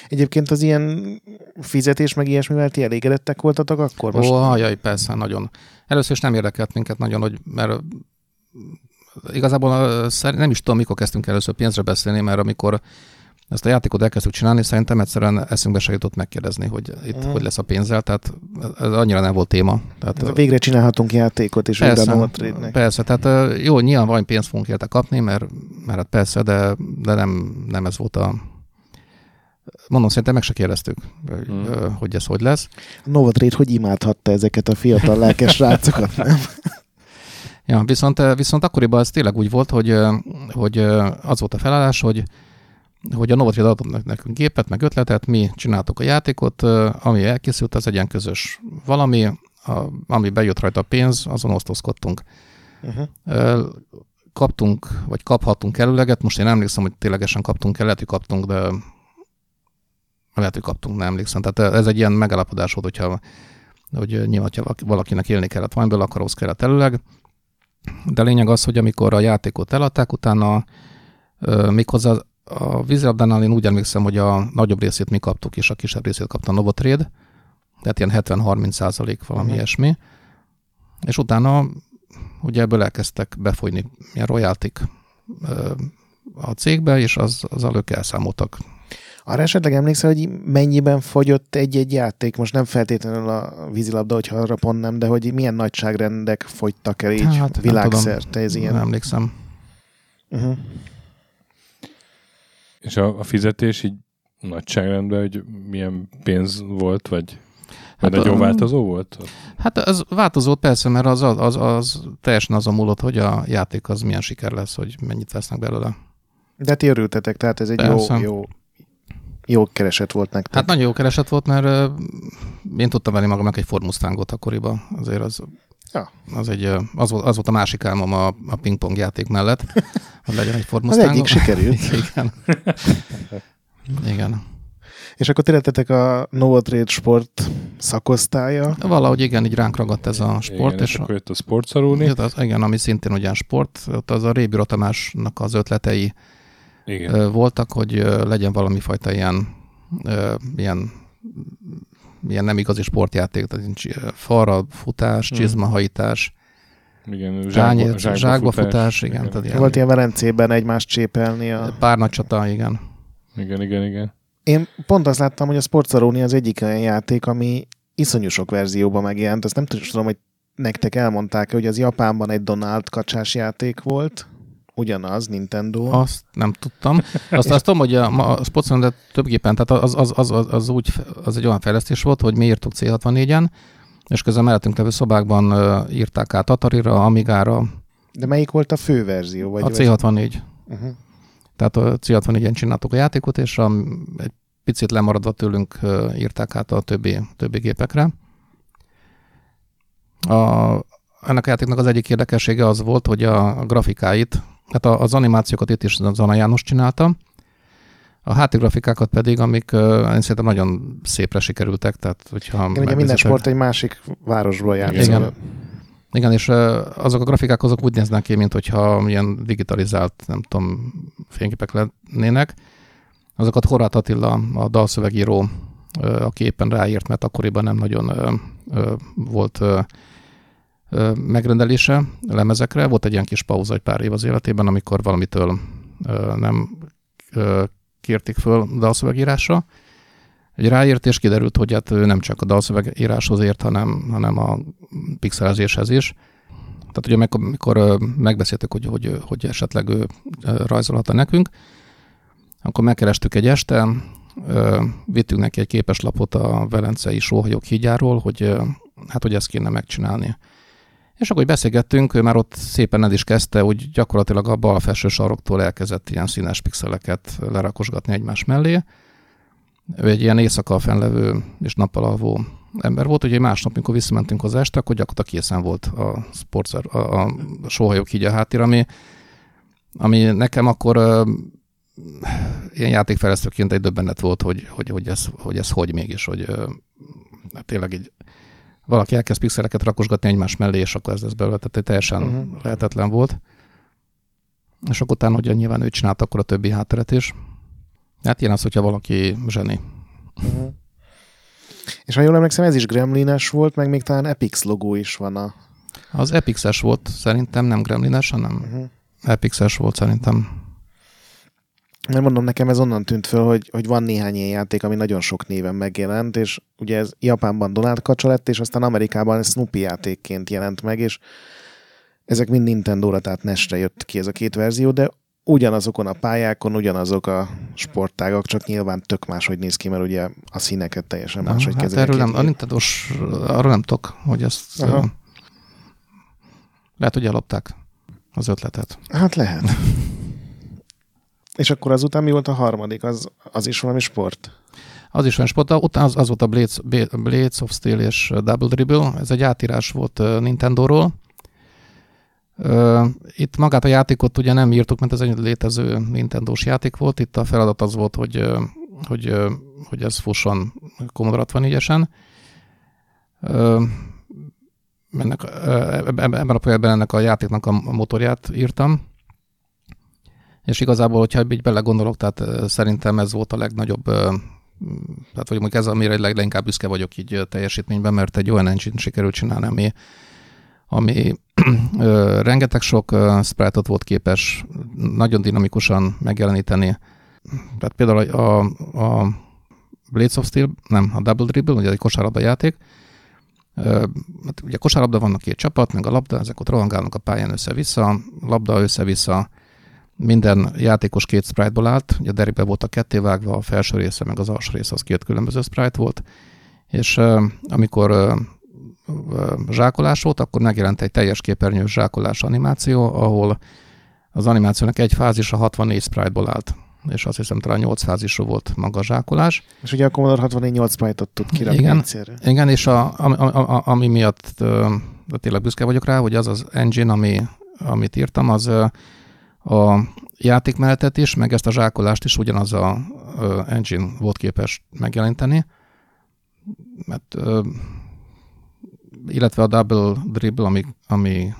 Egyébként az ilyen fizetés meg ilyesmivel ti elégedettek voltatok akkor? Most? Ó, jaj, persze, nagyon. Először is nem érdekelt minket nagyon, hogy, mert igazából nem is tudom, mikor kezdtünk először pénzre beszélni, mert amikor ezt a játékot elkezdtük csinálni, szerintem egyszerűen eszünkbe se jutott megkérdezni, hogy itt mm. hogy lesz a pénzzel, tehát ez annyira nem volt téma. Tehát, ez végre csinálhatunk játékot, és persze, újra trade Persze, tehát jó, nyilván valami pénzt fogunk érte kapni, mert, mert hát persze, de, de nem, nem ez volt a, Mondom, szerintem meg se kérdeztük, mm. hogy ez hogy lesz. A hogy imádhatta ezeket a fiatal lelkes <laughs> rácokat, nem? Ja, viszont, viszont akkoriban ez tényleg úgy volt, hogy, hogy az volt a felállás, hogy hogy a Novotrade adott nekünk gépet, meg ötletet, mi csináltuk a játékot, ami elkészült, az egy ilyen közös valami, a, ami bejött rajta a pénz, azon osztozkodtunk. Uh-huh. Kaptunk, vagy kaphatunk előleget, most én emlékszem, hogy ténylegesen kaptunk el, lehet, hogy kaptunk, de lehet, hogy kaptunk, nem emlékszem. Tehát ez egy ilyen megállapodás volt, hogyha hogy nyilván, ha valakinek élni kellett valamiből, akkor ahhoz kellett előleg. De lényeg az, hogy amikor a játékot eladták, utána méghozzá a vízilabdánál én úgy emlékszem, hogy a nagyobb részét mi kaptuk, és a kisebb részét kapta a Novotrade, tehát ilyen 70-30 százalék valami uh-huh. ilyesmi. És utána ugye ebből elkezdtek befolyni ilyen royaltik a cégbe, és az, az ők elszámoltak. Arra esetleg emlékszel, hogy mennyiben fogyott egy-egy játék? Most nem feltétlenül a vízilabda, hogyha arra pont nem, de hogy milyen nagyságrendek fogytak el így hát, világszerte ez ilyen? Nem emlékszem. Uh-huh. És a, a fizetés így nagyságrendben, hogy milyen pénz volt, vagy Hát nagyon a, változó volt? Hát az változó persze, mert az, az, az teljesen az a múlott, hogy a játék az milyen siker lesz, hogy mennyit vesznek belőle. De ti örültetek, tehát ez egy jó, jó, jó kereset volt nektek. Hát nagyon jó kereset volt, mert én tudtam venni magamnak egy Ford Mustangot akkoriban. Azért az, ja. az, egy, az, volt, az volt a másik álmom a, a pingpong játék mellett, hogy legyen egy Ford Mustang. Az egyik sikerült. <laughs> Igen. Igen. És akkor tényleg a Novotrade sport szakosztálya. Valahogy igen, így ránk ragadt ez a sport. Igen, és, és akkor jött a sportszarúni. Igen, ami szintén ugyan sport. Ott az a Rébi Rotamásnak az ötletei igen. voltak, hogy legyen valami fajta ilyen, ilyen ilyen nem igazi sportjáték, tehát nincs falra futás, hmm. csizmahajítás, igen, zsákba, zsákba, zsákba futás, futás igen. igen. Tehát ilyen, Volt ilyen Velencében egymást csépelni. A... Pár nagy csata, igen. Igen, igen, igen. Én pont azt láttam, hogy a Sportzaróni az egyik olyan játék, ami iszonyú sok verzióban megjelent. Azt nem tudom, hogy nektek elmondták hogy az Japánban egy Donald kacsás játék volt, ugyanaz, Nintendo. Azt nem tudtam. <laughs> Azt, azt tudom, hogy a, a Sportzaróni több gépen, tehát az, az, az, az, az, úgy, az egy olyan fejlesztés volt, hogy mi írtuk C64-en, és közben mellettünk levő szobákban írták át Atari-ra, Amigára. De melyik volt a fő verzió? Vagy a C64. Uh-huh. Tehát a C64-en csináltuk a játékot, és a, egy picit lemaradva tőlünk írták át a többi, többi gépekre. A, ennek a játéknak az egyik érdekessége az volt, hogy a grafikáit, hát az animációkat itt is Zana János csinálta, a háttérgrafikákat pedig, amik uh, én szerintem nagyon szépre sikerültek. Tehát, hogyha Igen, ugye minden sport egy másik városból játszik. Igen. Igen, és azok a grafikák azok úgy néznek ki, mint hogyha ilyen digitalizált, nem tudom, fényképek lennének. Azokat Horváth Attila, a dalszövegíró, aki éppen ráírt, mert akkoriban nem nagyon volt megrendelése lemezekre. Volt egy ilyen kis pauza egy pár év az életében, amikor valamitől nem kérték föl dalszövegírásra, egy ráírt, és kiderült, hogy hát nem csak a dalszövegíráshoz ért, hanem, hanem a pixelezéshez is. Tehát ugye amikor megbeszéltük, hogy, hogy, hogy esetleg ő rajzolhatta nekünk, akkor megkerestük egy este, vittünk neki egy képeslapot a Velencei Sóhajók hígyáról, hogy hát, hogy ezt kéne megcsinálni. És akkor beszélgettünk, ő már ott szépen el is kezdte, úgy gyakorlatilag a bal felső saroktól elkezdett ilyen színes pixeleket lerakosgatni egymás mellé, ő egy ilyen éjszaka fennlevő és nappal alvó ember volt. Ugye másnap, amikor visszamentünk az este, akkor gyakorlatilag készen volt a, sportszer, a, a sóhajók így a háttér, ami, ami nekem akkor ilyen játékfejlesztőként egy döbbenet volt, hogy, hogy, hogy, ez, hogy ez hogy mégis, hogy uh, tényleg egy valaki elkezd pixeleket rakosgatni egymás mellé, és akkor ez lesz belőle, tehát teljesen uh-huh. lehetetlen volt. És akkor utána, hogy nyilván ő csinált akkor a többi hátteret is. Hát ilyen az, hogyha valaki zseni. Uh-huh. És ha jól emlékszem, ez is Gremlines volt, meg még talán Epix logó is van a... Az Epixes volt szerintem, nem Gremlines, hanem uh-huh. Epixes volt szerintem. Mert mondom, nekem ez onnan tűnt föl, hogy, hogy van néhány ilyen játék, ami nagyon sok néven megjelent, és ugye ez Japánban Donald kacsa lett, és aztán Amerikában Snoopy játékként jelent meg, és ezek mind Nintendo-ra, tehát NES-re jött ki ez a két verzió, de ugyanazokon a pályákon, ugyanazok a sportágak, csak nyilván tök máshogy néz ki, mert ugye a színeket teljesen Na, máshogy hát kezelik. Erről nem, a nintendo arról nem tudok, hogy ezt Aha. lehet, hogy ellopták az ötletet. Hát lehet. <laughs> És akkor azután mi volt a harmadik? Az, az is valami sport? Az is valami sport. Utána az, az volt a Blades, Blades of Steel és Double Dribble. Ez egy átírás volt Nintendo-ról itt magát a játékot ugye nem írtuk, mert ez egy létező Nintendo-s játék volt. Itt a feladat az volt, hogy, hogy, hogy ez fusson Commodore 64-esen. Ennek, ebben a projektben ennek a játéknak a motorját írtam. És igazából, hogyha így belegondolok, tehát szerintem ez volt a legnagyobb, tehát hogy mondjuk ez, amire leginkább büszke vagyok így teljesítményben, mert egy olyan engine sikerült csinálni, ami, ami rengeteg sok sprite volt képes nagyon dinamikusan megjeleníteni, tehát például a, a Blades of Steel, nem, a Double Dribble, ugye egy kosárlabda játék, hát ugye kosárlabda vannak két csapat, meg a labda, ezek ott rohangálnak a pályán össze-vissza, labda össze-vissza, minden játékos két sprite-ból állt, ugye a derikbe voltak kettévágva, a felső része meg az alsó része az két különböző sprite volt, és amikor zsákolás volt, akkor megjelent egy teljes képernyős zsákolás animáció, ahol az animációnak egy fázisa 64 sprite-ból állt és azt hiszem talán 8 fázisú volt maga a zsákolás. És ugye a Commodore 64 8 sprite-ot tud kirakni igen, egyszerre. Igen, és a, ami, a, ami miatt de tényleg büszke vagyok rá, hogy az az engine, ami, amit írtam, az a játékmenetet is, meg ezt a zsákolást is ugyanaz a engine volt képes megjelenteni, mert illetve a Double Dribble, ami, ami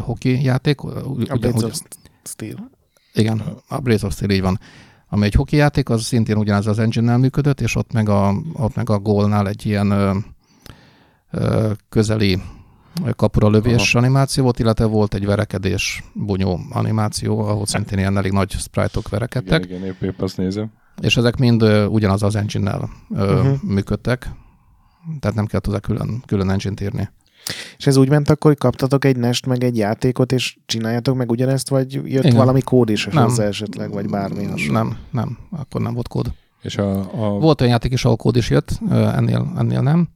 hoki játék. A of Steel. Igen, a Blaze of Steel így van. Ami egy hoki játék, az szintén ugyanaz az engine-nel működött, és ott meg a, ott meg a gólnál egy ilyen ö, ö, közeli kapura lövés Aha. animáció volt, illetve volt egy verekedés bunyó animáció, ahol szintén ilyen elég nagy sprite-ok verekedtek. Igen, igen épp, épp azt nézem. És ezek mind ö, ugyanaz az engine-nel uh-huh. működtek, tehát nem kellett hozzá külön, külön engine-t írni. És ez úgy ment akkor, hogy kaptatok egy nest, meg egy játékot, és csináljátok meg ugyanezt, vagy jött Igen. valami kód is nem. hozzá esetleg, vagy bármi hasonló? Nem, nem, akkor nem volt kód. És a, a... Volt olyan játék is, ahol kód is jött, ennél, ennél nem.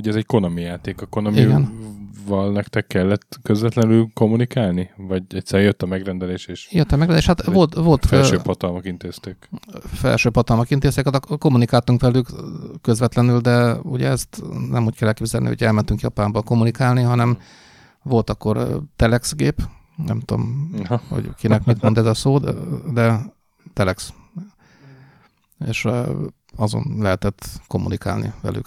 Ugye ez egy Konami játék, a Konami Igen val nektek kellett közvetlenül kommunikálni? Vagy egyszer jött a megrendelés, és... Jött a megrendelés, hát volt... volt felsőbb hatalmak intézték. Felsőbb hatalmak intézték, hát kommunikáltunk velük közvetlenül, de ugye ezt nem úgy kell elképzelni, hogy elmentünk Japánba kommunikálni, hanem volt akkor telex gép, nem tudom, ja. hogy kinek mit mond ez a szó, de, de telex. És azon lehetett kommunikálni velük.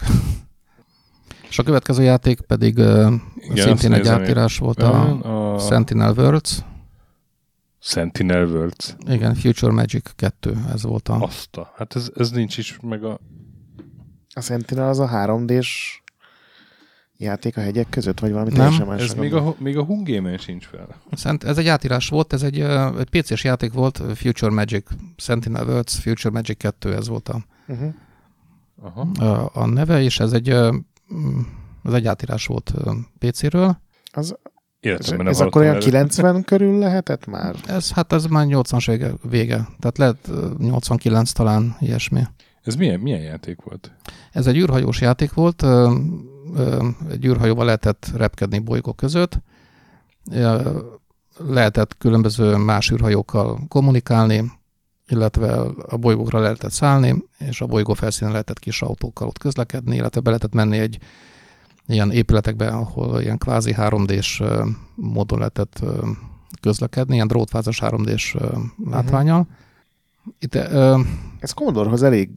És a következő játék pedig Igen, szintén egy átírás volt, a, a Sentinel Worlds. Sentinel Worlds. Igen, Future Magic 2, ez volt a... Azt a, hát ez, ez nincs is meg a... A Sentinel az a 3D-s játék a hegyek között, vagy valami teljesen más? ez még a, még a Hungame-en sincs fel. Szent, ez egy átírás volt, ez egy, egy PC-s játék volt, Future Magic, Sentinel Worlds, Future Magic 2, ez volt a, uh-huh. Aha. A, a neve, és ez egy az egy átírás volt PC-ről. Az, ez, ez akkor olyan 90 körül lehetett már? Ez, hát ez már 80-as vége, vége. Tehát lehet 89 talán ilyesmi. Ez milyen, milyen játék volt? Ez egy űrhajós játék volt. Egy űrhajóval lehetett repkedni bolygók között. Lehetett különböző más űrhajókkal kommunikálni, illetve a bolygókra lehetett szállni, és a bolygó felszínen lehetett kis autókkal ott közlekedni, illetve be lehetett menni egy ilyen épületekbe, ahol ilyen kvázi 3D-s módon lehetett közlekedni, ilyen drótfázas 3D-s látványal. Uh-huh. Itt, uh, Ez Commodore-hoz elég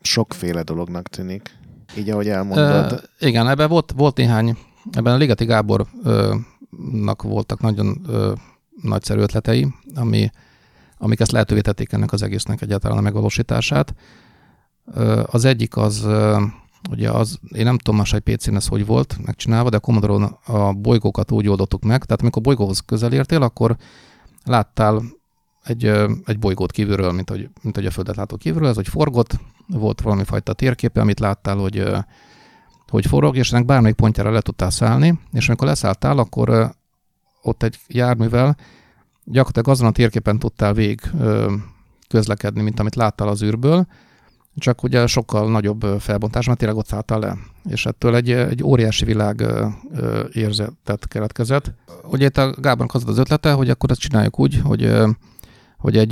sokféle dolognak tűnik, így ahogy elmondod. Uh, igen, ebben volt, volt néhány, ebben a Ligeti Gábornak voltak nagyon uh, nagyszerű ötletei, ami amik ezt lehetővé tették ennek az egésznek egyáltalán a megvalósítását. Az egyik az, ugye az, én nem tudom más egy PC-n ez hogy volt megcsinálva, de a commodore a bolygókat úgy oldottuk meg, tehát amikor bolygóhoz közel értél, akkor láttál egy, egy bolygót kívülről, mint hogy, mint hogy a Földet látó kívülről, ez hogy forgott, volt valami fajta térképe, amit láttál, hogy, hogy forog, és ennek bármelyik pontjára le tudtál szállni, és amikor leszálltál, akkor ott egy járművel gyakorlatilag azon a térképen tudtál vég közlekedni, mint amit láttál az űrből, csak ugye sokkal nagyobb felbontás, mert tényleg ott szálltál le. És ettől egy, egy óriási világ érzetet keletkezett. Ugye itt a Gábornak az az ötlete, hogy akkor ezt csináljuk úgy, hogy, hogy egy,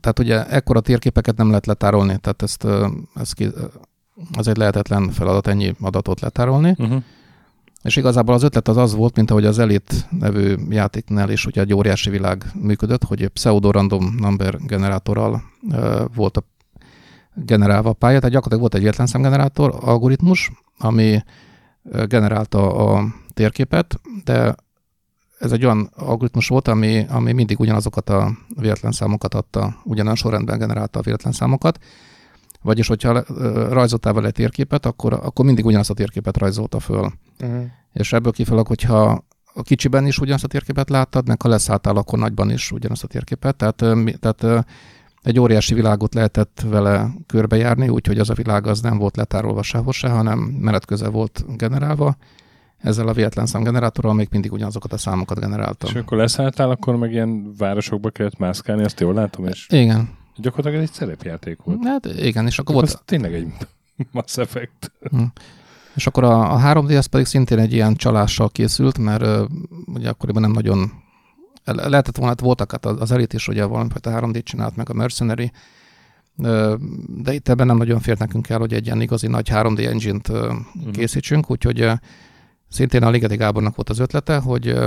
tehát ugye ekkora térképeket nem lehet letárolni, tehát ezt, ezt az egy lehetetlen feladat ennyi adatot letárolni. Uh-huh. És igazából az ötlet az az volt, mint ahogy az Elite nevű játéknál is ugye egy óriási világ működött, hogy pseudo-random number generátorral uh, volt a generálva a pálya, tehát gyakorlatilag volt egy értelemszámgenerátor algoritmus, ami generálta a térképet, de ez egy olyan algoritmus volt, ami, ami mindig ugyanazokat a véletlen számokat adta, ugyanolyan sorrendben generálta a véletlen számokat, vagyis, hogyha rajzoltál vele térképet, akkor, akkor mindig ugyanazt a térképet rajzolta föl. Uh-huh. És ebből kifelag, hogyha a kicsiben is ugyanazt a térképet láttad, meg ha leszálltál, akkor nagyban is ugyanazt a térképet. Tehát, tehát egy óriási világot lehetett vele körbejárni, úgyhogy az a világ az nem volt letárolva sehol se, hanem menet közel volt generálva. Ezzel a véletlen számgenerátorral még mindig ugyanazokat a számokat generáltam. És akkor leszálltál, akkor meg ilyen városokba kellett mászkálni, azt jól látom, és igen. gyakorlatilag ez egy szerepjáték volt. Hát igen, és akkor volt... Ez tényleg egy <laughs> Mass Effect. És akkor a, a 3D az pedig szintén egy ilyen csalással készült, mert uh, ugye akkoriban nem nagyon lehetett volna, hát voltak hát az elit is ugye valamifajta 3D csinált meg a Mercenary, de itt ebben nem nagyon fért nekünk el, hogy egy ilyen igazi nagy 3D engine-t uh-huh. készítsünk, úgyhogy szintén a Ligeti Gábornak volt az ötlete, hogy,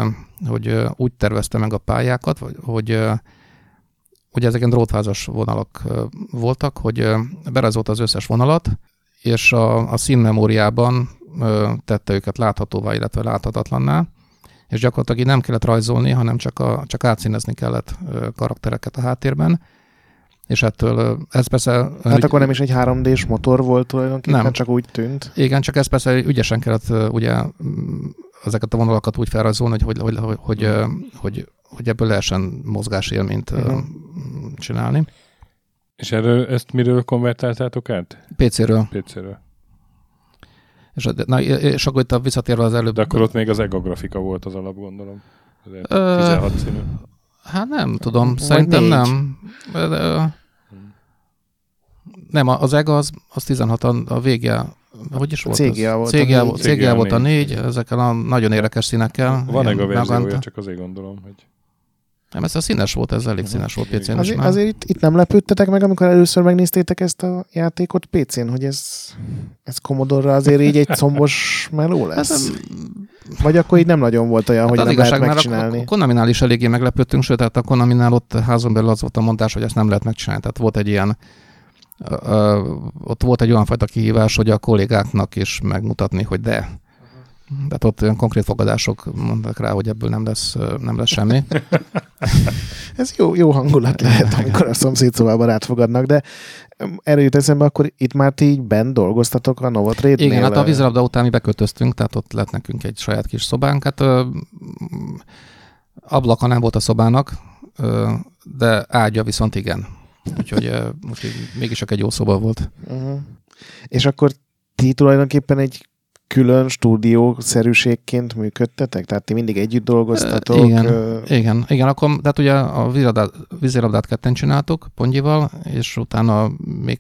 hogy úgy tervezte meg a pályákat, hogy, hogy ezeken drótházas vonalak voltak, hogy berajzolta az összes vonalat, és a, a színmemóriában tette őket láthatóvá, illetve láthatatlanná, és gyakorlatilag így nem kellett rajzolni, hanem csak, a, csak átszínezni kellett karaktereket a háttérben, és ettől ez persze... Hát ügy... akkor nem is egy 3D-s motor volt tulajdonképpen, nem. csak úgy tűnt. Igen, csak ez persze ügyesen kellett ugye ezeket a vonalakat úgy felrajzolni, hogy, hogy, hogy, hogy, hogy, hogy ebből lehessen mozgásélményt uh-huh. csinálni. És erről, ezt miről konvertáltátok át? PC-ről. PC-ről. És, na, és akkor itt a visszatérve az előbb... De akkor ott még az ego grafika volt az alap, gondolom. 16 színű. Hát nem tudom, Vagy szerintem négy. nem. De, nem, az EGA az, az 16 a vége, hogy is volt CGA volt, CGA, volt, CGA volt a négy, ezekkel a nagyon érdekes színekkel. Van EGA verziója, csak azért gondolom, hogy... Nem, ez a színes volt, ez elég színes volt PC-n azért, már. Azért itt, itt nem lepődtetek meg, amikor először megnéztétek ezt a játékot PC-n, hogy ez, ez Commodore azért így egy combos meló hát, lesz? Hát, Vagy akkor így nem nagyon volt olyan, hát hogy nem lehet megcsinálni? A, a Konami-nál is eléggé meglepődtünk, sőt, tehát a Konami-nál ott házon belül az volt a mondás, hogy ezt nem lehet megcsinálni. Tehát volt egy ilyen ott volt egy olyan fajta kihívás, hogy a kollégáknak is megmutatni, hogy de. Tehát ott olyan konkrét fogadások mondtak rá, hogy ebből nem lesz, nem lesz semmi. <laughs> Ez jó, jó hangulat lehet, amikor a szomszéd szobában átfogadnak, de erről jut eszembe, akkor itt már ti így bent dolgoztatok a Novotrade-nél? Igen, hát a vízilabda után mi beköltöztünk, tehát ott lett nekünk egy saját kis szobánk. Hát ö, ablaka nem volt a szobának, ö, de ágya viszont igen. Úgyhogy, úgyhogy mégis csak egy jó szoba volt. Uh-huh. És akkor ti tulajdonképpen egy külön stúdiószerűségként működtetek? Tehát ti mindig együtt dolgoztatok? Uh, igen, uh... igen, igen, akkor tehát ugye a vízilabdát, vízilabdát ketten csináltuk Pongyival, és utána még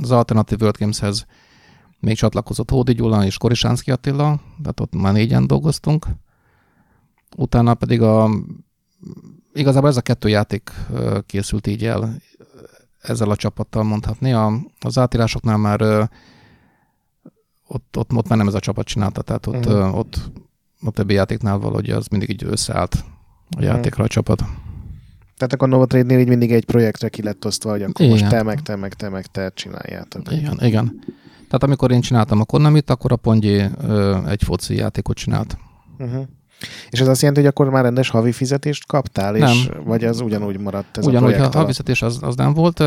az Alternative World Games-hez még csatlakozott Hódi Gyula és Korisánszki Attila, tehát ott már négyen dolgoztunk. Utána pedig a igazából ez a kettő játék készült így el ezzel a csapattal mondhatni. A, az átírásoknál már ott, ott, ott már nem ez a csapat csinálta, tehát ott, uh-huh. ott a többi játéknál valahogy az mindig így összeállt a uh-huh. játékra a csapat. Tehát akkor Novotrade-nél így mindig egy projektre ki lett osztva, hogy akkor igen. most te, meg te, meg te, meg te csináljátok. Igen, igen. Tehát amikor én csináltam a Konamit, akkor a Pongyi egy foci játékot csinált. Uh-huh. És ez azt jelenti, hogy akkor már rendes havi fizetést kaptál, nem. és vagy az ugyanúgy maradt ez ugyanúgy, a projekt a havi fizetés az, az nem volt.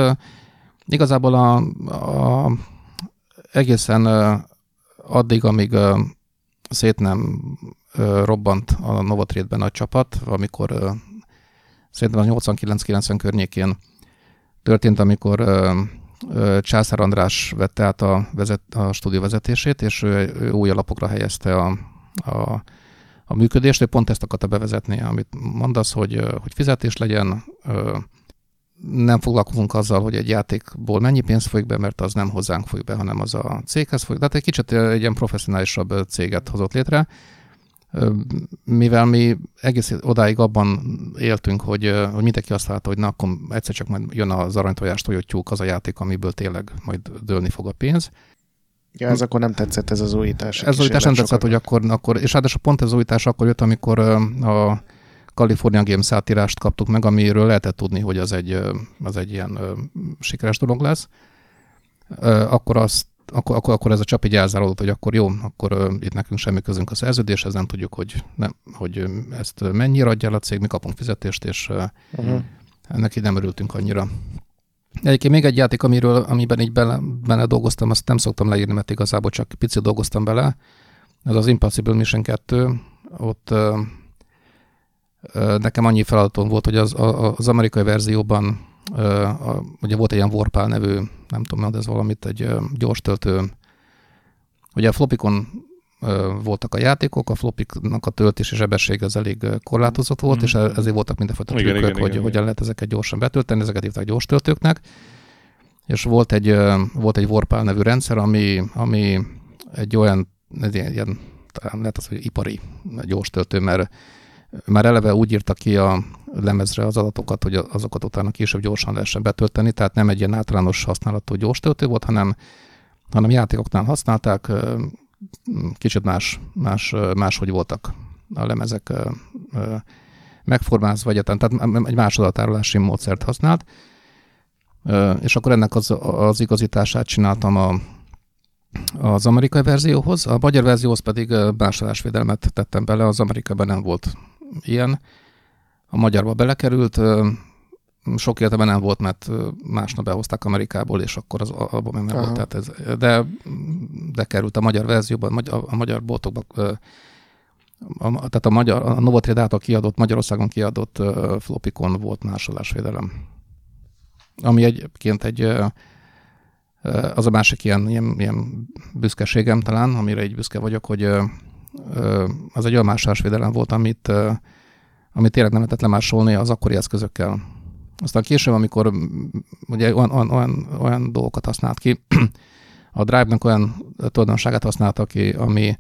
Igazából a, a egészen addig, amíg szét nem robbant a Novotrade-ben a csapat, amikor szerintem a 89-90 környékén történt, amikor Császár András vette át a, vezet, a stúdió vezetését, és ő, ő új alapokra helyezte a, a a működést, ő pont ezt akarta bevezetni, amit mondasz, hogy, hogy fizetés legyen, nem foglalkozunk azzal, hogy egy játékból mennyi pénz folyik be, mert az nem hozzánk folyik be, hanem az a céghez folyik. Tehát egy kicsit egy ilyen professzionálisabb céget hozott létre, mivel mi egész odáig abban éltünk, hogy, hogy mindenki azt látta, hogy na, akkor egyszer csak majd jön az aranytojást, hogy tyúk az a játék, amiből tényleg majd dőlni fog a pénz. Ja, ez akkor nem tetszett ez az újítás. Ez az újítás nem tetszett, hogy akkor, akkor, és ráadásul pont ez az újítás akkor jött, amikor a California Games átírást kaptuk meg, amiről lehetett tudni, hogy az egy, az egy ilyen sikeres dolog lesz. Akkor azt akkor, akkor, akkor ez a csap így elzáródott, hogy akkor jó, akkor itt nekünk semmi közünk a szerződéshez, nem tudjuk, hogy, nem, hogy ezt mennyire adja el a cég, mi kapunk fizetést, és uh, uh-huh. ennek így nem örültünk annyira. Egyébként még egy játék, amiről, amiben így bele, bele dolgoztam, azt nem szoktam leírni, mert igazából csak picit dolgoztam bele. Ez az Impossible Mission 2. Ott nekem annyi feladatom volt, hogy az, az amerikai verzióban ugye volt egy ilyen Warpal nevű, nem tudom, de ez valamit, egy gyors töltő. Ugye a flopikon voltak a játékok, a flopiknak a töltési sebesség az elég korlátozott volt, mm. és e-, ezért voltak mindenfajta trükkök, igen, hogy igen, hogyan igen. lehet ezeket gyorsan betölteni, ezeket hívták gyors töltőknek. És volt egy, volt egy Warpal nevű rendszer, ami, ami egy olyan, egy ilyen, talán lehet az, hogy ipari gyors töltő, mert már eleve úgy írta ki a lemezre az adatokat, hogy azokat utána később gyorsan lehessen betölteni, tehát nem egy ilyen általános használatú gyors töltő volt, hanem, hanem játékoknál használták, kicsit más, más, máshogy voltak a lemezek megformázva egyetlen, tehát egy más adatárolási módszert használt, és akkor ennek az, az igazítását csináltam a, az amerikai verzióhoz, a magyar verzióhoz pedig másolásvédelmet tettem bele, az amerikában nem volt ilyen. A magyarba belekerült, sok értelme nem volt, mert másnap behozták Amerikából, és akkor az abban nem volt. Tehát ez, de, de került a magyar verzióban, a magyar boltokban, a, tehát a, magyar, a Novotrade által kiadott, Magyarországon kiadott flopikon volt másolásvédelem. Ami egyébként egy, az a másik ilyen, ilyen, ilyen büszkeségem talán, amire egy büszke vagyok, hogy az egy olyan másolásvédelem volt, amit, amit tényleg nem lehetett lemásolni az akkori eszközökkel. Aztán később, amikor ugye olyan, olyan, olyan, olyan dolgokat használt ki, a Drive-nak olyan tulajdonságát használta ki, ami,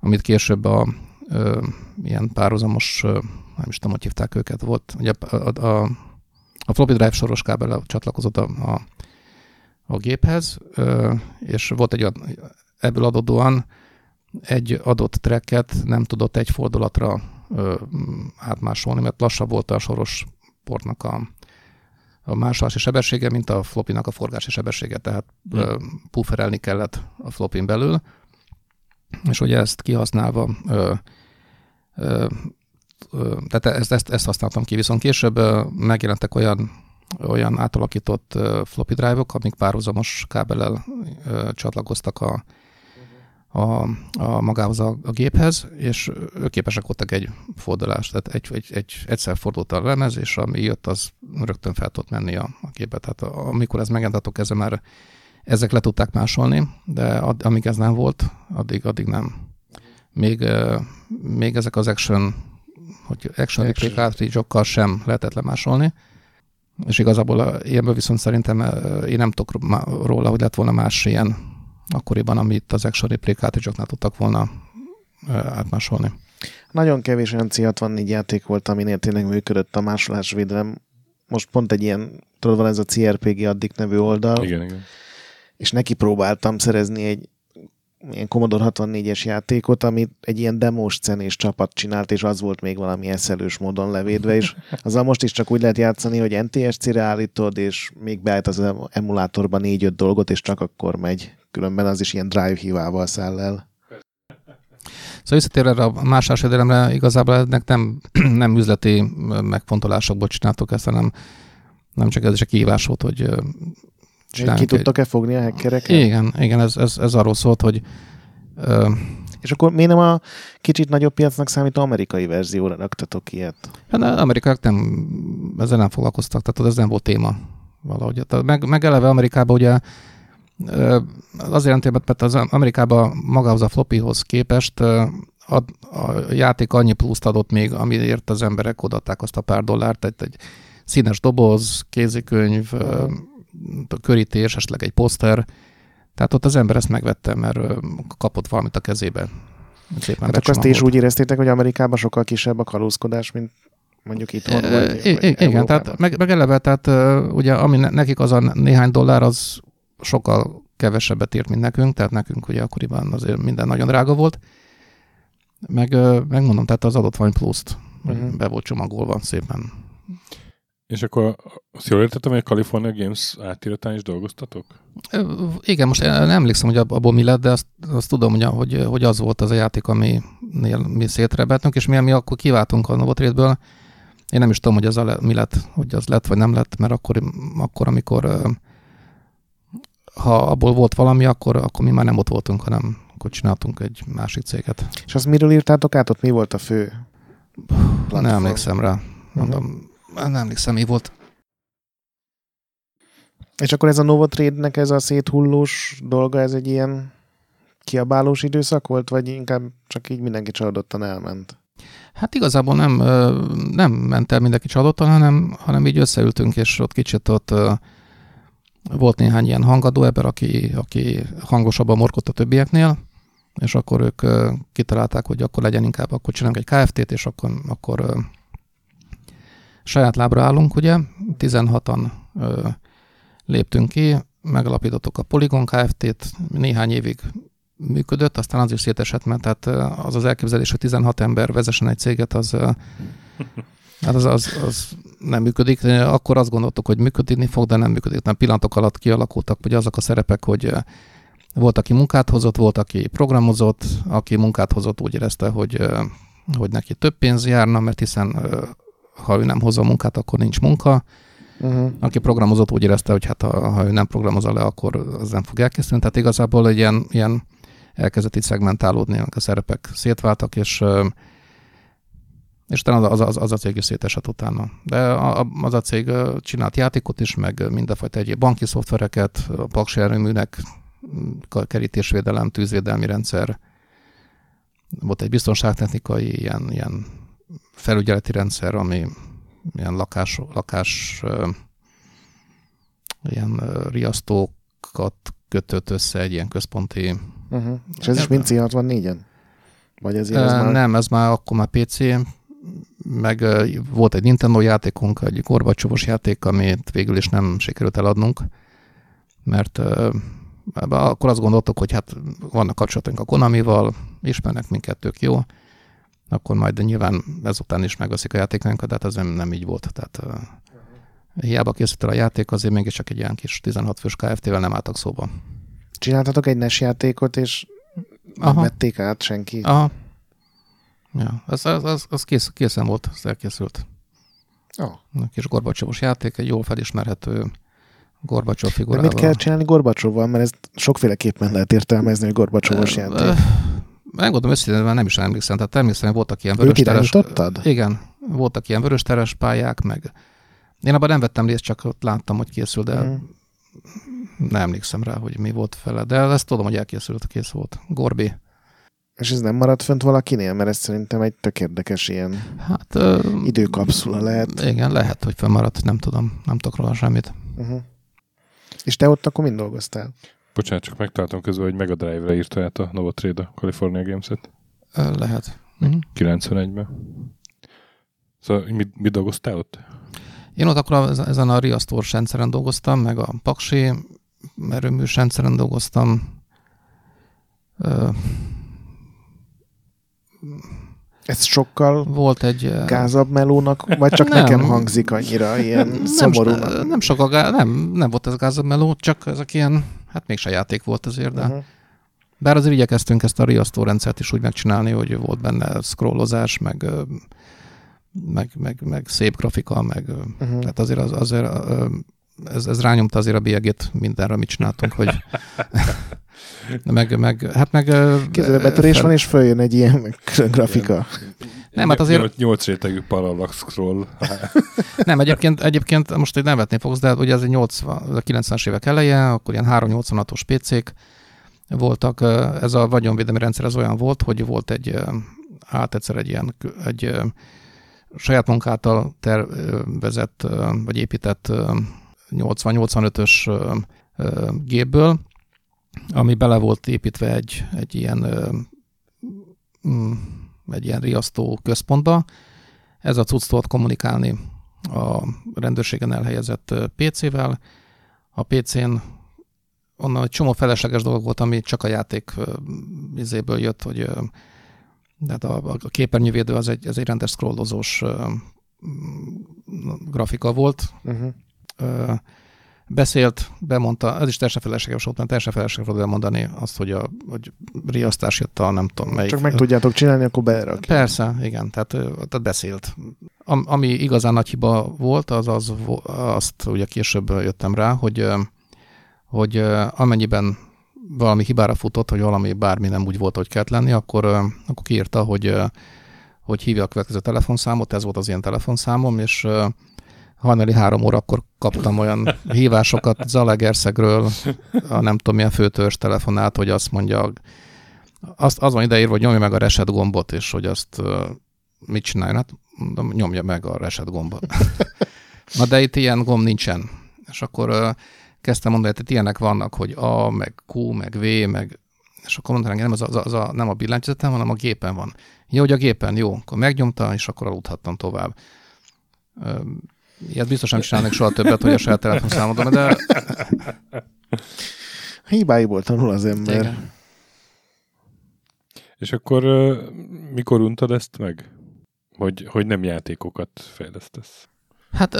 amit később a ö, ilyen párhuzamos, ö, nem is tudom, hogy hívták őket, volt, ugye a, a, a floppy drive soros kábel csatlakozott a, a, a géphez, ö, és volt egy ebből adódóan egy adott tracket nem tudott egy fordulatra ö, átmásolni, mert lassabb volt a soros portnak a, a másolási sebessége, mint a flopinak a forgási sebessége, tehát hmm. pufferelni kellett a flopin belül, és ugye ezt kihasználva ö, ö, tehát ezt, ezt, ezt használtam ki, viszont később megjelentek olyan olyan átalakított floppy drive-ok, amik párhuzamos kábellel csatlakoztak a, a, a magához a, a géphez, és ők képesek voltak egy fordulást, tehát egy, egy, egy, egyszer fordult a lemez, és ami jött, az rögtön fel tudott menni a, a gépbe. Tehát amikor ez megjelent, ezzel már ezek le tudták másolni, de ad, amíg ez nem volt, addig, addig nem. Még, még ezek az action, hogy action replay cartridge sem lehetett lemásolni, és igazából ilyenből viszont szerintem én nem tudok róla, hogy lett volna más ilyen akkoriban, amit az Action cartridge tudtak volna átmásolni. Nagyon kevés olyan C64 játék volt, aminél tényleg működött a másolásvédelem. Most pont egy ilyen, tudod, van ez a CRPG addig nevű oldal. Igen, igen. És neki próbáltam szerezni egy ilyen Commodore 64-es játékot, amit egy ilyen demos cenés csapat csinált, és az volt még valami eszelős módon levédve, és <laughs> azzal most is csak úgy lehet játszani, hogy NTSC-re állítod, és még beállít az emulátorban négy-öt dolgot, és csak akkor megy különben az is ilyen drive hívával száll el. Szóval visszatérve erre a másásvédelemre, igazából ennek nem, <clears throat> nem üzleti megfontolásokból csináltok ezt, hanem nem csak ez is a kihívás volt, hogy Ki tudtok-e fogni a hackereket? Igen, igen ez, ez, ez arról szólt, hogy ö, és akkor miért nem a kicsit nagyobb piacnak számító amerikai verzióra raktatok ilyet? Hát amerikák nem, ezzel nem foglalkoztak, tehát ez nem volt téma valahogy. Meg, meg eleve Amerikában ugye Azért jelenti, mert az Amerikában magához a floppyhoz képest a, a játék annyi pluszt adott még, amiért az emberek odaadták azt a pár dollárt, egy, egy színes doboz, kézikönyv, körítés, esetleg egy poszter. Tehát ott az ember ezt megvette, mert kapott valamit a kezébe. Szépen Tehát akkor azt is úgy éreztétek, hogy Amerikában sokkal kisebb a kalózkodás, mint mondjuk itt van, Igen, tehát meg, meg eleve, tehát ugye ami nekik az a néhány dollár, az sokkal kevesebbet írt, mint nekünk, tehát nekünk ugye akkoriban azért minden nagyon drága volt. Meg, megmondom, tehát az adott valami pluszt uh-huh. be volt csomagolva szépen. És akkor azt jól értettem, hogy a California Games átiratán is dolgoztatok? Igen, most nem emlékszem, hogy abból mi lett, de azt, azt tudom, hogy, hogy, hogy az volt az a játék, aminél mi szétrebeltünk, és mi, mi akkor kiváltunk a Novotrade-ből, én nem is tudom, hogy az a, mi lett, hogy az lett, vagy nem lett, mert akkor, akkor amikor ha abból volt valami, akkor, akkor mi már nem ott voltunk, hanem akkor csináltunk egy másik céget. És azt miről írtátok át? Ott mi volt a fő platform? Nem emlékszem rá. Mondom, uh-huh. nem emlékszem, mi volt. És akkor ez a Novotrade-nek ez a széthullós dolga, ez egy ilyen kiabálós időszak volt, vagy inkább csak így mindenki csalódottan elment? Hát igazából nem, nem ment el mindenki csalódottan, hanem, hanem így összeültünk, és ott kicsit ott volt néhány ilyen hangadó ember, aki, aki hangosabban morkott a többieknél, és akkor ők kitalálták, hogy akkor legyen inkább, akkor csinálunk egy KFT-t, és akkor, akkor saját lábra állunk, ugye, 16-an léptünk ki, megalapítottuk a Polygon Kft-t, néhány évig működött, aztán az is szétesett, mert tehát az az elképzelés, hogy 16 ember vezessen egy céget, az, hát az, az, az nem működik. Akkor azt gondoltuk, hogy működni fog, de nem működik. Nem pillanatok alatt kialakultak, hogy azok a szerepek, hogy volt, aki munkát hozott, volt, aki programozott, aki munkát hozott, úgy érezte, hogy, hogy neki több pénz járna, mert hiszen ha ő nem hozza a munkát, akkor nincs munka. Uh-huh. Aki programozott, úgy érezte, hogy hát ha, ha ő nem programozza le, akkor az nem fog elkészülni. Tehát igazából egy ilyen, ilyen elkezdett itt szegmentálódni, a szerepek szétváltak, és és utána az, az, az a cég is szétesett utána. De az a cég csinált játékot is, meg mindenfajta egy banki szoftvereket, a paksi erőműnek kerítésvédelem, tűzvédelmi rendszer, volt egy biztonságtechnikai ilyen, ilyen felügyeleti rendszer, ami ilyen lakás, lakás ilyen riasztókat kötött össze egy ilyen központi... Uh-huh. És ez is mind C64-en? Vagy ez, ez már... Nem, ez már akkor már PC, meg volt egy Nintendo játékunk, egy Gorbacsovos játék, amit végül is nem sikerült eladnunk, mert akkor azt gondoltuk, hogy hát vannak kapcsolatunk a Konamival, ismernek minket, tök jó, akkor majd nyilván ezután is megveszik a játékainkat, de hát ez nem, nem így volt. Tehát hiába készült el a játék, azért mégis csak egy ilyen kis 16 fős KFT-vel nem álltak szóba. Csináltatok egy NES játékot, és Aha. nem vették át senki? Aha. Ja, az, az, az, az kész, készen volt, az elkészült. Oh. A kis Gorbacsovos játék, egy jól felismerhető Gorbacsov figurával. De mit kell csinálni Gorbacsovval? Mert ezt sokféleképpen lehet értelmezni, hogy Gorbacsovos játék. Megmondom őszintén, mert nem is emlékszem. Tehát természetesen voltak ilyen vörös teres... Igen, voltak ilyen vörös teres pályák, meg én abban nem vettem részt, csak ott láttam, hogy készül, de mm. nem emlékszem rá, hogy mi volt fele. De ezt tudom, hogy elkészült, kész volt. Gorbi. És ez nem maradt fönt valakinél? Mert ez szerintem egy tök érdekes ilyen hát, ö, időkapszula lehet. Igen, lehet, hogy fennmaradt, nem tudom, nem tudok róla semmit. Uh-huh. És te ott akkor mind dolgoztál? Bocsánat, csak megtaláltam közben, hogy Mega Drive-re írta át a Novotrade a California Games-et. Lehet. Uh-huh. 91-ben. Szóval mit, mit dolgoztál ott? Én ott akkor ezen a riasztós rendszeren dolgoztam, meg a Paksi erőműs rendszeren dolgoztam. Ez sokkal volt egy gázabb melónak, vagy csak nem, nekem hangzik annyira ilyen nem, szomorúnak? Nem sokkal, nem, nem volt ez gázabb meló, csak ezek ilyen hát mégse játék volt azért, de uh-huh. bár azért igyekeztünk ezt a riasztó rendszert is úgy megcsinálni, hogy volt benne scrollozás, meg, meg, meg, meg szép grafika, meg uh-huh. tehát azért, az, azért ez, ez rányomta azért a bélyegét mindenre, amit csináltunk, hogy <laughs> meg, meg, hát meg... Kézzelbetörés fel... van, és följön egy ilyen grafika. Nem, hát azért... Nyolc rétegű parallax scroll. <laughs> nem, egyébként, egyébként most egy nevetni fogsz, de ugye ez egy 80, 90-es évek eleje, akkor ilyen 386-os PC-k voltak. Ez a vagyonvédelmi rendszer ez olyan volt, hogy volt egy, át egyszer egy ilyen, egy saját munkáltal tervezett, vagy épített 80-85-ös gépből, ami bele volt építve egy, egy ilyen mm, egy ilyen riasztó központba. Ez a cucc tudott kommunikálni a rendőrségen elhelyezett PC-vel. A PC-n onnan egy csomó felesleges dolog volt, ami csak a játék izéből jött, hogy tehát a, a képernyővédő az egy, ez egy rendes scrollozós grafika volt. Uh-huh beszélt, bemondta, ez is teljesen felesleges volt, mert teljesen felesleges volt bemondani azt, hogy, a, hogy riasztás jött a nem tudom melyik. Csak meg tudjátok csinálni, akkor berakja. Persze, igen, tehát, tehát beszélt. Am, ami igazán nagy hiba volt, az, az azt ugye később jöttem rá, hogy, hogy amennyiben valami hibára futott, hogy valami bármi nem úgy volt, hogy kellett lenni, akkor, akkor kiírta, hogy, hogy hívja a következő telefonszámot, ez volt az ilyen telefonszámom, és hajnali három órakor kaptam olyan hívásokat Zalegerszegről, a nem tudom milyen főtörs telefonát, hogy azt mondja, azt, az van ideírva, hogy nyomja meg a reset gombot, és hogy azt mit csináljon? Hát mondom, nyomja meg a reset gombot. <laughs> Na de itt ilyen gomb nincsen. És akkor kezdtem mondani, hogy ilyenek vannak, hogy A, meg Q, meg V, meg és akkor mondta nem, az a, az a, nem a billentyűzetem, hanem a gépen van. Jó, hogy a gépen, jó, akkor megnyomta, és akkor aludhattam tovább. Ilyet biztos nem csinálnak soha többet, hogy a saját telefonszámodon, de... Hibáiból tanul az ember. Igen. És akkor mikor untad ezt meg? Hogy, hogy nem játékokat fejlesztesz? Hát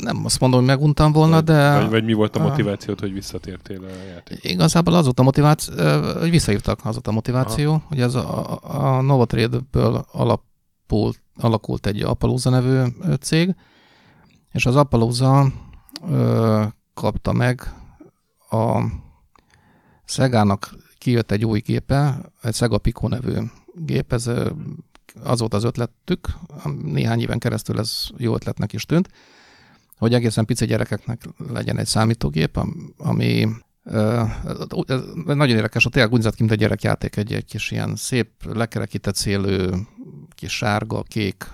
nem azt mondom, hogy meguntam volna, vagy, de... Vagy, vagy mi volt a motivációd, hogy visszatértél a játékot? Igazából az volt a motiváció, hogy visszahívtak, az volt a motiváció, Aha. hogy ez a, a Novotrade-ből alapult, alakult egy Appaloosa nevű cég, és az Appaloosa kapta meg a Szegának kijött egy új gépe, egy Sega Pico nevű gép, ez az volt az ötletük, néhány éven keresztül ez jó ötletnek is tűnt, hogy egészen pici gyerekeknek legyen egy számítógép, ami ez nagyon érdekes, a tényleg úgy nézett ki, mint egy gyerekjáték, egy, egy kis ilyen szép, lekerekített szélő, kis sárga, kék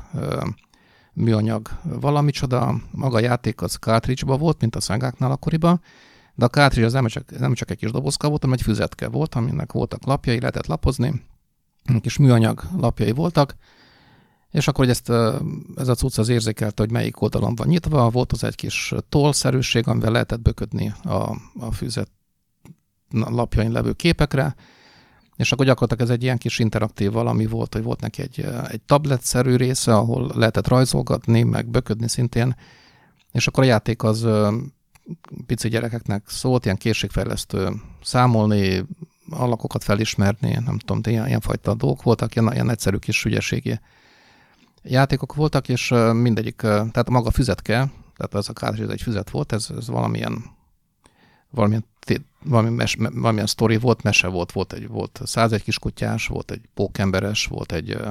műanyag valamicsoda. Maga a játék az cartridge volt, mint a szegáknál akkoriban, de a cartridge az nem csak, nem csak egy kis dobozka volt, hanem egy füzetke volt, aminek voltak lapjai, lehetett lapozni, kis műanyag lapjai voltak, és akkor, hogy ezt, ez a cucc az érzékelte, hogy melyik oldalon van nyitva, volt az egy kis tollszerűség, amivel lehetett böködni a, a füzet lapjain levő képekre, és akkor gyakorlatilag ez egy ilyen kis interaktív valami volt, hogy volt neki egy, egy tabletszerű része, ahol lehetett rajzolgatni, meg böködni szintén, és akkor a játék az pici gyerekeknek szólt, ilyen készségfejlesztő számolni, alakokat felismerni, nem tudom, de ilyen, fajta dolgok voltak, ilyen, ilyen egyszerű kis ügyességi játékok voltak, és mindegyik, tehát maga füzetke, tehát az a kártya, ez egy füzet volt, ez, ez valamilyen valamilyen, valami mes, valamilyen sztori volt, mese volt, volt egy volt 101 kiskutyás, volt egy pókemberes, volt egy uh,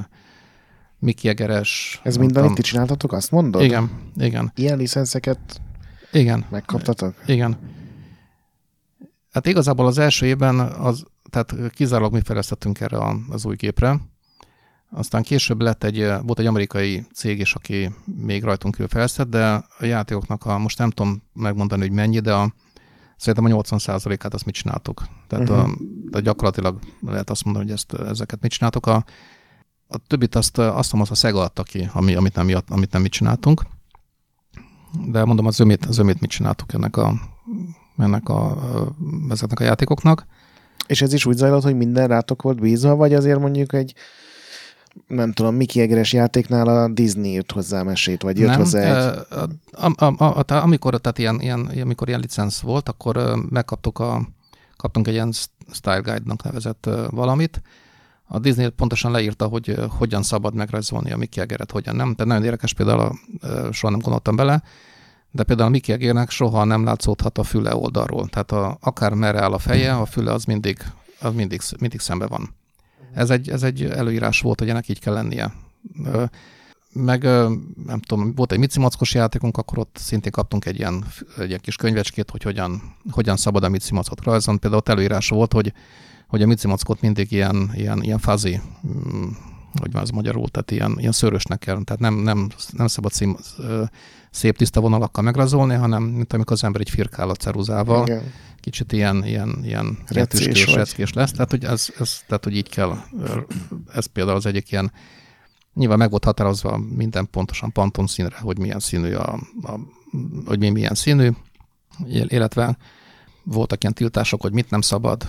Mickey Egeres. Ez mind, amit ti csináltatok, azt mondod? Igen, igen. Ilyen licenszeket igen. megkaptatok? Igen. Hát igazából az első évben az, tehát kizárólag mi fejlesztettünk erre az új gépre, aztán később lett egy, volt egy amerikai cég is, aki még rajtunk kívül fejlesztett, de a játékoknak a, most nem tudom megmondani, hogy mennyi, de a, szerintem a 80%-át azt mit csináltuk. Tehát, uh-huh. a, tehát gyakorlatilag lehet azt mondani, hogy ezt, ezeket mit csináltuk. A, a többit azt, azt mondom, az a Sega adta ki, ami, amit, nem, amit nem mit csináltunk. De mondom, az ömét, az ömét mit csináltuk ennek a, ennek a, ezeknek a játékoknak. És ez is úgy zajlott, hogy minden rátok volt bízva, vagy azért mondjuk egy nem tudom, Miki Egeres játéknál a Disney jött hozzá mesét, vagy jött nem, hozzá egy... A, a, a, a, amikor, tehát ilyen, ilyen, amikor ilyen licensz volt, akkor megkaptuk a, kaptunk egy ilyen Style Guide-nak nevezett valamit. A Disney pontosan leírta, hogy hogyan szabad megrajzolni a Mickey Egeret, hogyan nem. Tehát nagyon érdekes, például a, soha nem gondoltam bele, de például a Mickey Egernek soha nem látszódhat a füle oldalról. Tehát a, akár merre áll a feje, a füle az mindig, az mindig, mindig szembe van. Ez egy, ez egy előírás volt, hogy ennek így kell lennie. Meg nem tudom, volt egy Mici Mackos játékunk, akkor ott szintén kaptunk egy ilyen, egy ilyen kis könyvecskét, hogy hogyan, hogyan szabad a Mici Mackot rajzolni. Például ott előírás volt, hogy, hogy a Mici Mackot mindig ilyen, ilyen, ilyen fazi, hogy van az magyarul, tehát ilyen, ilyen szörösnek kell, tehát nem, nem, nem szabad szím, szép tiszta vonalakkal megrajzolni, hanem mint amikor az ember egy firkál a ceruzával, Igen kicsit ilyen, ilyen, ilyen retüskés, reckés lesz. Tehát, hogy ez, ez, tehát, hogy így kell, ez például az egyik ilyen, nyilván meg volt határozva minden pontosan panton színre, hogy milyen színű a, a hogy mi milyen színű, illetve voltak ilyen tiltások, hogy mit nem szabad.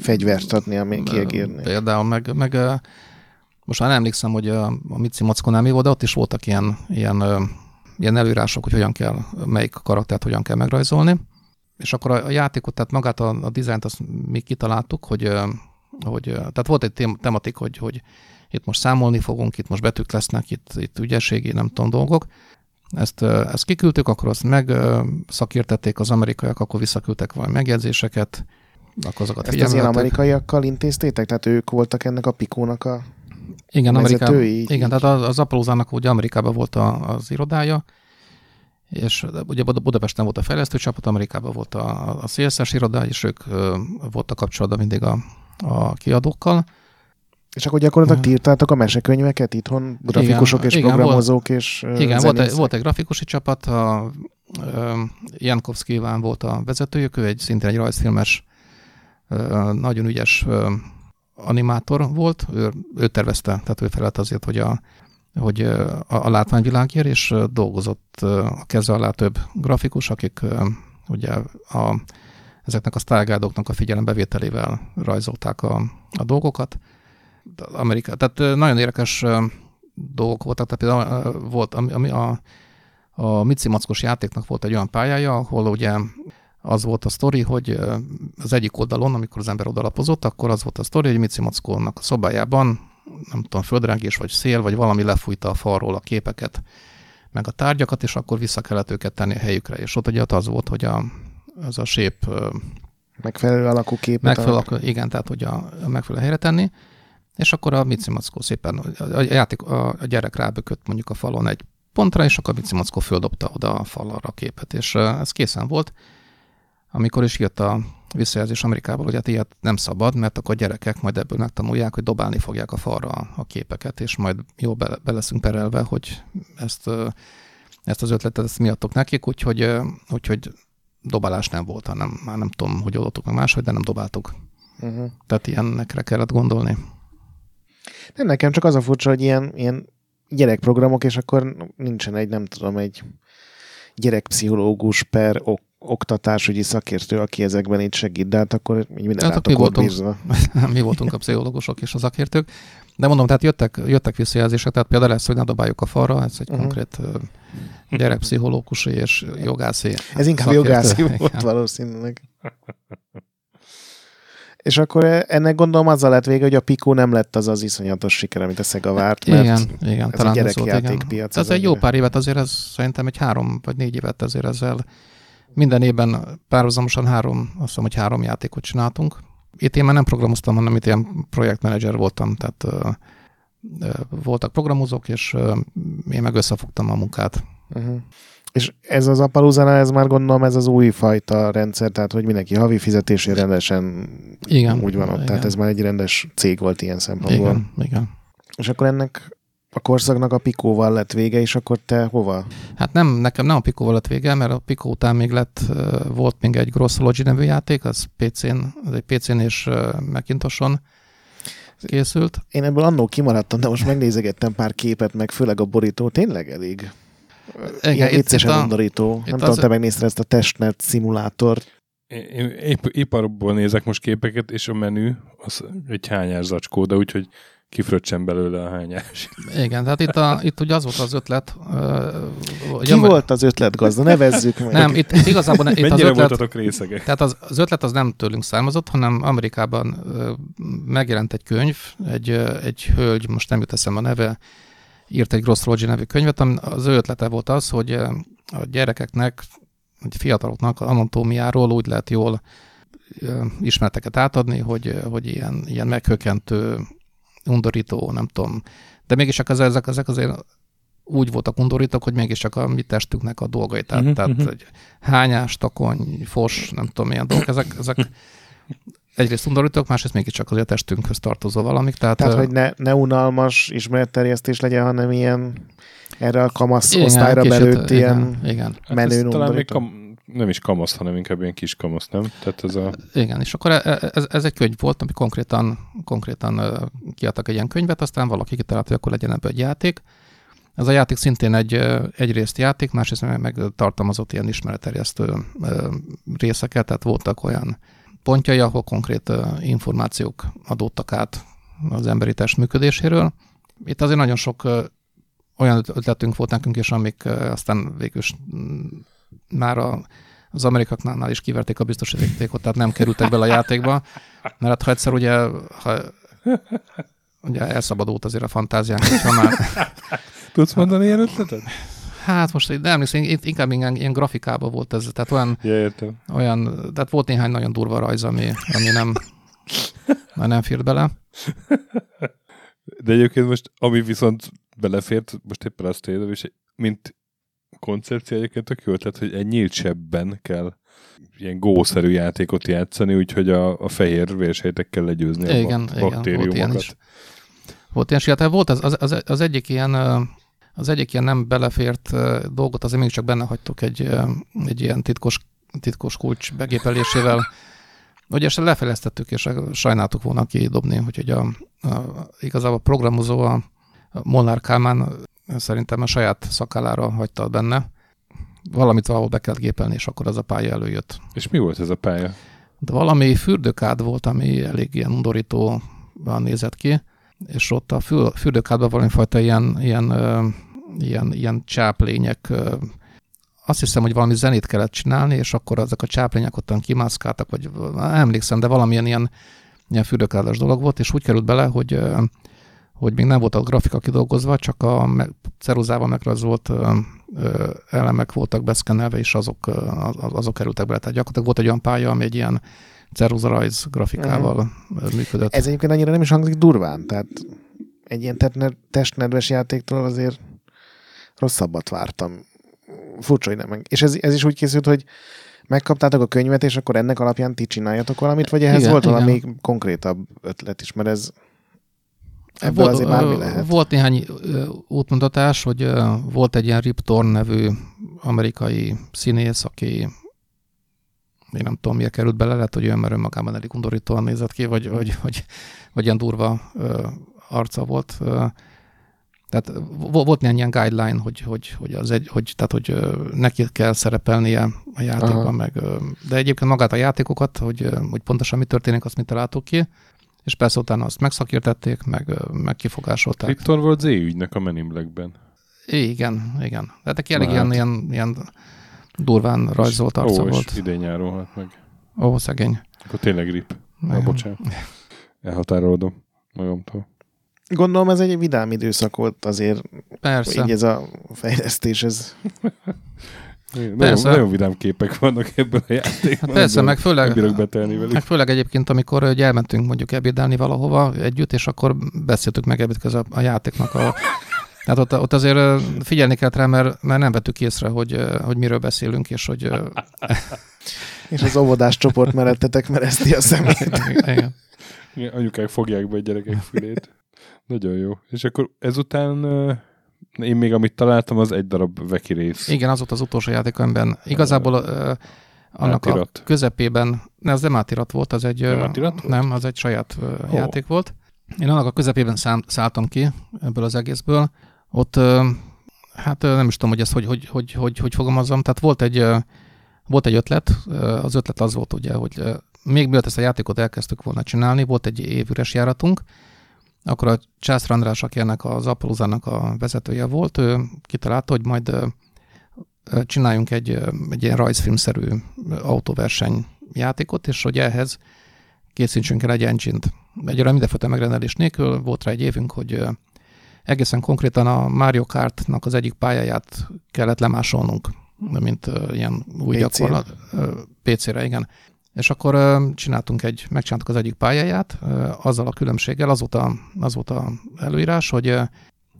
Fegyvert adni, ami kiegérni. Például, meg, meg most már emlékszem, hogy a, a Mici Mockonál mi volt, de ott is voltak ilyen, ilyen, ilyen előírások, hogy hogyan kell, melyik karaktert hogyan kell megrajzolni. És akkor a, a játékot, tehát magát a, a dizájnt azt mi kitaláltuk, hogy, hogy tehát volt egy tém, tematik, hogy, hogy itt most számolni fogunk, itt most betűk lesznek, itt, itt ügyességi, nem tudom, dolgok. Ezt, ezt kiküldtük, akkor azt meg szakértették az amerikaiak, akkor visszaküldtek valami megjegyzéseket, akkor azokat Ezt az ilyen amerikaiakkal intéztétek? Tehát ők voltak ennek a pikónak a igen, Amerikában, igen, tehát az, az Apollozának ugye Amerikában volt a, az irodája, és ugye Budapesten volt a fejlesztő csapat, Amerikában volt a, a CSS iroda, és ők voltak kapcsolatban mindig a, a kiadókkal. És akkor gyakorlatilag uh, írtátok a mesekönyveket itthon, grafikusok igen, és igen, programozók volt, és Igen, volt egy, volt egy grafikusi csapat, a, Jankowski Iván volt a vezetőjük, ő egy szintén egy rajzfilmes, nagyon ügyes animátor volt, ő, ő tervezte, tehát ő felelt azért, hogy a, hogy a, a látványvilágért, és dolgozott a keze alá több grafikus, akik ugye a, ezeknek a sztálgádoknak a figyelembevételével rajzolták a, a dolgokat. Amerika, tehát nagyon érdekes dolgok voltak, tehát például volt, ami, ami a, a Mici Mackos játéknak volt egy olyan pályája, ahol ugye az volt a sztori, hogy az egyik oldalon, amikor az ember odalapozott, akkor az volt a sztori, hogy Mici Mackónak a szobájában nem tudom, földrengés, vagy szél, vagy valami lefújta a falról a képeket, meg a tárgyakat, és akkor vissza kellett őket tenni a helyükre. És ott ugye az volt, hogy a, az a sép megfelelő alakú képet. Megfelelő alakú, igen, tehát hogy a, a megfelelő helyre tenni. És akkor a Mici Mackó szépen, a, játék, a, a gyerek rábökött mondjuk a falon egy pontra, és akkor a Mici Mackó földobta oda a falra a képet, és ez készen volt. Amikor is jött a visszajelzés Amerikából, hogy hát ilyet nem szabad, mert akkor a gyerekek majd ebből megtanulják, hogy dobálni fogják a falra a képeket, és majd jó be, be leszünk perelve, hogy ezt, ezt az ötletet ezt miattok nekik, úgyhogy, úgyhogy dobálás nem volt, hanem már nem tudom, hogy oldottuk meg máshogy, de nem dobáltuk. Uh-huh. Tehát ilyenekre kellett gondolni. Nem, nekem csak az a furcsa, hogy ilyen, ilyen gyerekprogramok, és akkor nincsen egy, nem tudom, egy gyerekpszichológus per ok oktatásügyi szakértő, aki ezekben így segít, de hát akkor minden hát, mi voltunk, bízva. <laughs> mi voltunk a pszichológusok és a szakértők. De mondom, tehát jöttek, jöttek visszajelzések, tehát például lesz, hogy ne dobáljuk a falra, ez egy uh-huh. konkrét gyerekpszichológusi és jogászi. Ez inkább szakértő. jogászi volt valószínűleg. És akkor ennek gondolom azzal lett vége, hogy a Pico nem lett az az iszonyatos siker, amit a Sega várt, mert igen, igen, ez talán a gyerekjátékpiac. Ez egy jó pár évet azért, ez szerintem egy három vagy négy évet azért ezzel minden évben párhuzamosan három, azt hiszem, hogy három játékot csináltunk. Itt én már nem programoztam, hanem itt ilyen projektmenedzser voltam, tehát uh, uh, voltak programozók, és uh, én meg összefogtam a munkát. Uh-huh. És ez az Apaluzana, ez már gondolom ez az új fajta rendszer, tehát hogy mindenki havi fizetésére rendesen igen, úgy van ott. Igen. Tehát ez már egy rendes cég volt ilyen szempontból. Igen, igen. És akkor ennek a korszaknak a Pikóval lett vége, és akkor te hova? Hát nem, nekem nem a Pikóval lett vége, mert a Pikó után még lett, volt még egy Grossology nevű játék, az PC-n, az egy PC-n és Macintoson készült. Én ebből annó kimaradtam, de most megnézegettem pár képet, meg főleg a borító, tényleg elég igen, itt, itt a, undorító. Itt Nem tudom, te megnézted ezt a testnet szimulátort. Én épp, iparból nézek most képeket, és a menü az egy hányás zacskó, de úgyhogy kifröccsen belőle a hányás. Igen, tehát itt, a, itt ugye az volt az ötlet. Uh, Ki volt az ötlet gazda? Nevezzük meg. Nem, itt, itt igazából itt Mennyire az ötlet, voltatok részegek? Tehát az, az ötlet az nem tőlünk származott, hanem Amerikában uh, megjelent egy könyv, egy, uh, egy hölgy, most nem jut eszem a neve, írt egy Grossology nevű könyvet, ami az ő ötlete volt az, hogy a gyerekeknek, vagy fiataloknak anatómiáról úgy lehet jól ismereteket átadni, hogy, hogy ilyen, ilyen meghökkentő undorító, nem tudom. De mégis csak az, ezek, ezek azért úgy voltak undorítók, hogy mégiscsak a mi testünknek a dolgai. Tehát, uh-huh, tehát uh-huh. hányás, takony, fos, nem tudom milyen dolgok, ezek, ezek egyrészt undorítók, másrészt mégiscsak azért a testünkhöz tartozó valamik. Tehát, tehát hogy ne, ne unalmas ismeretterjesztés legyen, hanem ilyen erre a kamasz igen, osztályra belőtt ilyen igen, igen. menő hát talán még kam- nem is kamasz, hanem inkább ilyen kis kamasz, nem? Tehát ez a... Igen, és akkor e, e, ez, ez egy könyv volt, ami konkrétan, konkrétan kiadtak egy ilyen könyvet, aztán valaki kitalálta, hogy akkor legyen ebből egy játék. Ez a játék szintén egy egyrészt játék, másrészt meg, meg tartalmazott ilyen ismeretterjesztő részeket, tehát voltak olyan pontjai, ahol konkrét információk adottak át az emberi test működéséről. Itt azért nagyon sok olyan ötletünk volt nekünk is, amik aztán végül már a, az amerikaknál is kiverték a biztosítékot, tehát nem kerültek bele a játékba, mert hát ha egyszer ugye, ha, ugye elszabadult azért a fantáziánk, hogyha már... Tudsz mondani ilyen ötletet? Hát most de emlékszem, inkább ilyen, ilyen grafikában volt ez, tehát olyan, ja, értem. olyan, tehát volt néhány nagyon durva rajz, ami, ami nem, nem fért bele. De egyébként most, ami viszont belefért, most éppen azt érdemes, és mint koncepció egyébként tök jó, tehát hogy egy nyílt sebben kell ilyen gószerű játékot játszani, úgyhogy a, a fehér vérsejtekkel legyőzni igen, a baktériumokat. Igen, volt. Volt ilyen, hát volt az, az, az, egyik ilyen az egyik ilyen nem belefért dolgot, azért mégiscsak benne hagytuk egy, egy ilyen titkos, titkos kulcs begépelésével, hogy ezt lefejlesztettük, és sajnáltuk volna kidobni, úgyhogy a, a, igazából a programozó a Molnár Kálmán szerintem a saját szakállára hagyta benne. Valamit valahol be kellett gépelni, és akkor az a pálya előjött. És mi volt ez a pálya? De valami fürdőkád volt, ami elég ilyen undorítóan nézett ki, és ott a fürdőkádban valamifajta ilyen, ilyen, ilyen, ilyen csáplények, azt hiszem, hogy valami zenét kellett csinálni, és akkor ezek a csáplények ottan kimászkáltak, vagy emlékszem, de valamilyen ilyen, ilyen fürdőkádas dolog volt, és úgy került bele, hogy hogy még nem volt a grafika kidolgozva, csak a ceruzával megrajzolt elemek voltak beszkennelve, és azok, azok kerültek bele. Tehát gyakorlatilag volt egy olyan pálya, ami egy ilyen ceruzarajz grafikával uh-huh. működött. Ez egyébként annyira nem is hangzik durván, tehát egy ilyen testnedves játéktól azért rosszabbat vártam. Furcsa, hogy nem. És ez, ez is úgy készült, hogy megkaptátok a könyvet, és akkor ennek alapján ti csináljatok valamit, vagy ehhez igen, volt valami igen. konkrétabb ötlet is, mert ez Ebből volt, azért bármi lehet. Volt néhány útmutatás, hogy volt egy ilyen Rip Torn nevű amerikai színész, aki én nem tudom, miért került bele, lehet, hogy olyan, mert önmagában elég undorítóan nézett ki, vagy, vagy, vagy, vagy ilyen durva arca volt. Tehát volt néhány ilyen guideline, hogy, hogy, hogy, az egy, hogy, tehát, hogy neki kell szerepelnie a játékban, Aha. meg, de egyébként magát a játékokat, hogy, hogy pontosan mi történik, azt mit találtuk ki és persze utána azt megszakértették, meg, meg kifogásolták. Viktor volt Z ügynek a Men in Black-ben. Igen, igen. Tehát neki elég ilyen, ilyen, ilyen durván rajzolt arca ó, volt. idén nyáron halt meg. Ó, szegény. Akkor tényleg rip. Na, bocsánat. Elhatárolodom magamtól. Gondolom ez egy vidám időszak volt azért. Persze. Így ez a fejlesztés, ez... <laughs> Nagyon, nagyon vidám képek vannak ebből a játékban. Persze, meg főleg, bírok betelni velük. meg főleg egyébként, amikor hogy elmentünk mondjuk ebédelni valahova együtt, és akkor beszéltük meg ebéd közben a játéknak a tehát ott, ott azért figyelni kellett rá, mert, mert nem vettük észre, hogy, hogy miről beszélünk, és hogy... <laughs> és az óvodás csoport meredtetek mereszti a szemét. Igen. Igen. Anyukák fogják be a gyerekek fülét. Nagyon jó. És akkor ezután én még amit találtam, az egy darab veki rész. Igen, az volt az utolsó játék, amiben igazából uh, annak átirat. a közepében, ne, az nem átirat volt, az egy, nem, volt? nem az egy saját oh. játék volt. Én annak a közepében szám, szálltam ki ebből az egészből. Ott, hát nem is tudom, hogy ezt hogy, hogy, hogy, hogy, hogy fogalmazom. Tehát volt egy, volt egy ötlet, az ötlet az volt ugye, hogy még mielőtt ezt a játékot elkezdtük volna csinálni, volt egy évüres járatunk, akkor a Császr András, aki ennek az Apollozának a vezetője volt, ő kitalálta, hogy majd csináljunk egy, egy ilyen rajzfilmszerű autóverseny játékot, és hogy ehhez készítsünk el egy engine-t. Egyre mindenfajta megrendelés nélkül volt rá egy évünk, hogy egészen konkrétan a Mario Kart-nak az egyik pályáját kellett lemásolnunk, mint ilyen új gyakorlat. PC-re, igen. És akkor csináltunk egy, megcsináltuk az egyik pályáját, azzal a különbséggel, az volt a, az volt a előírás, hogy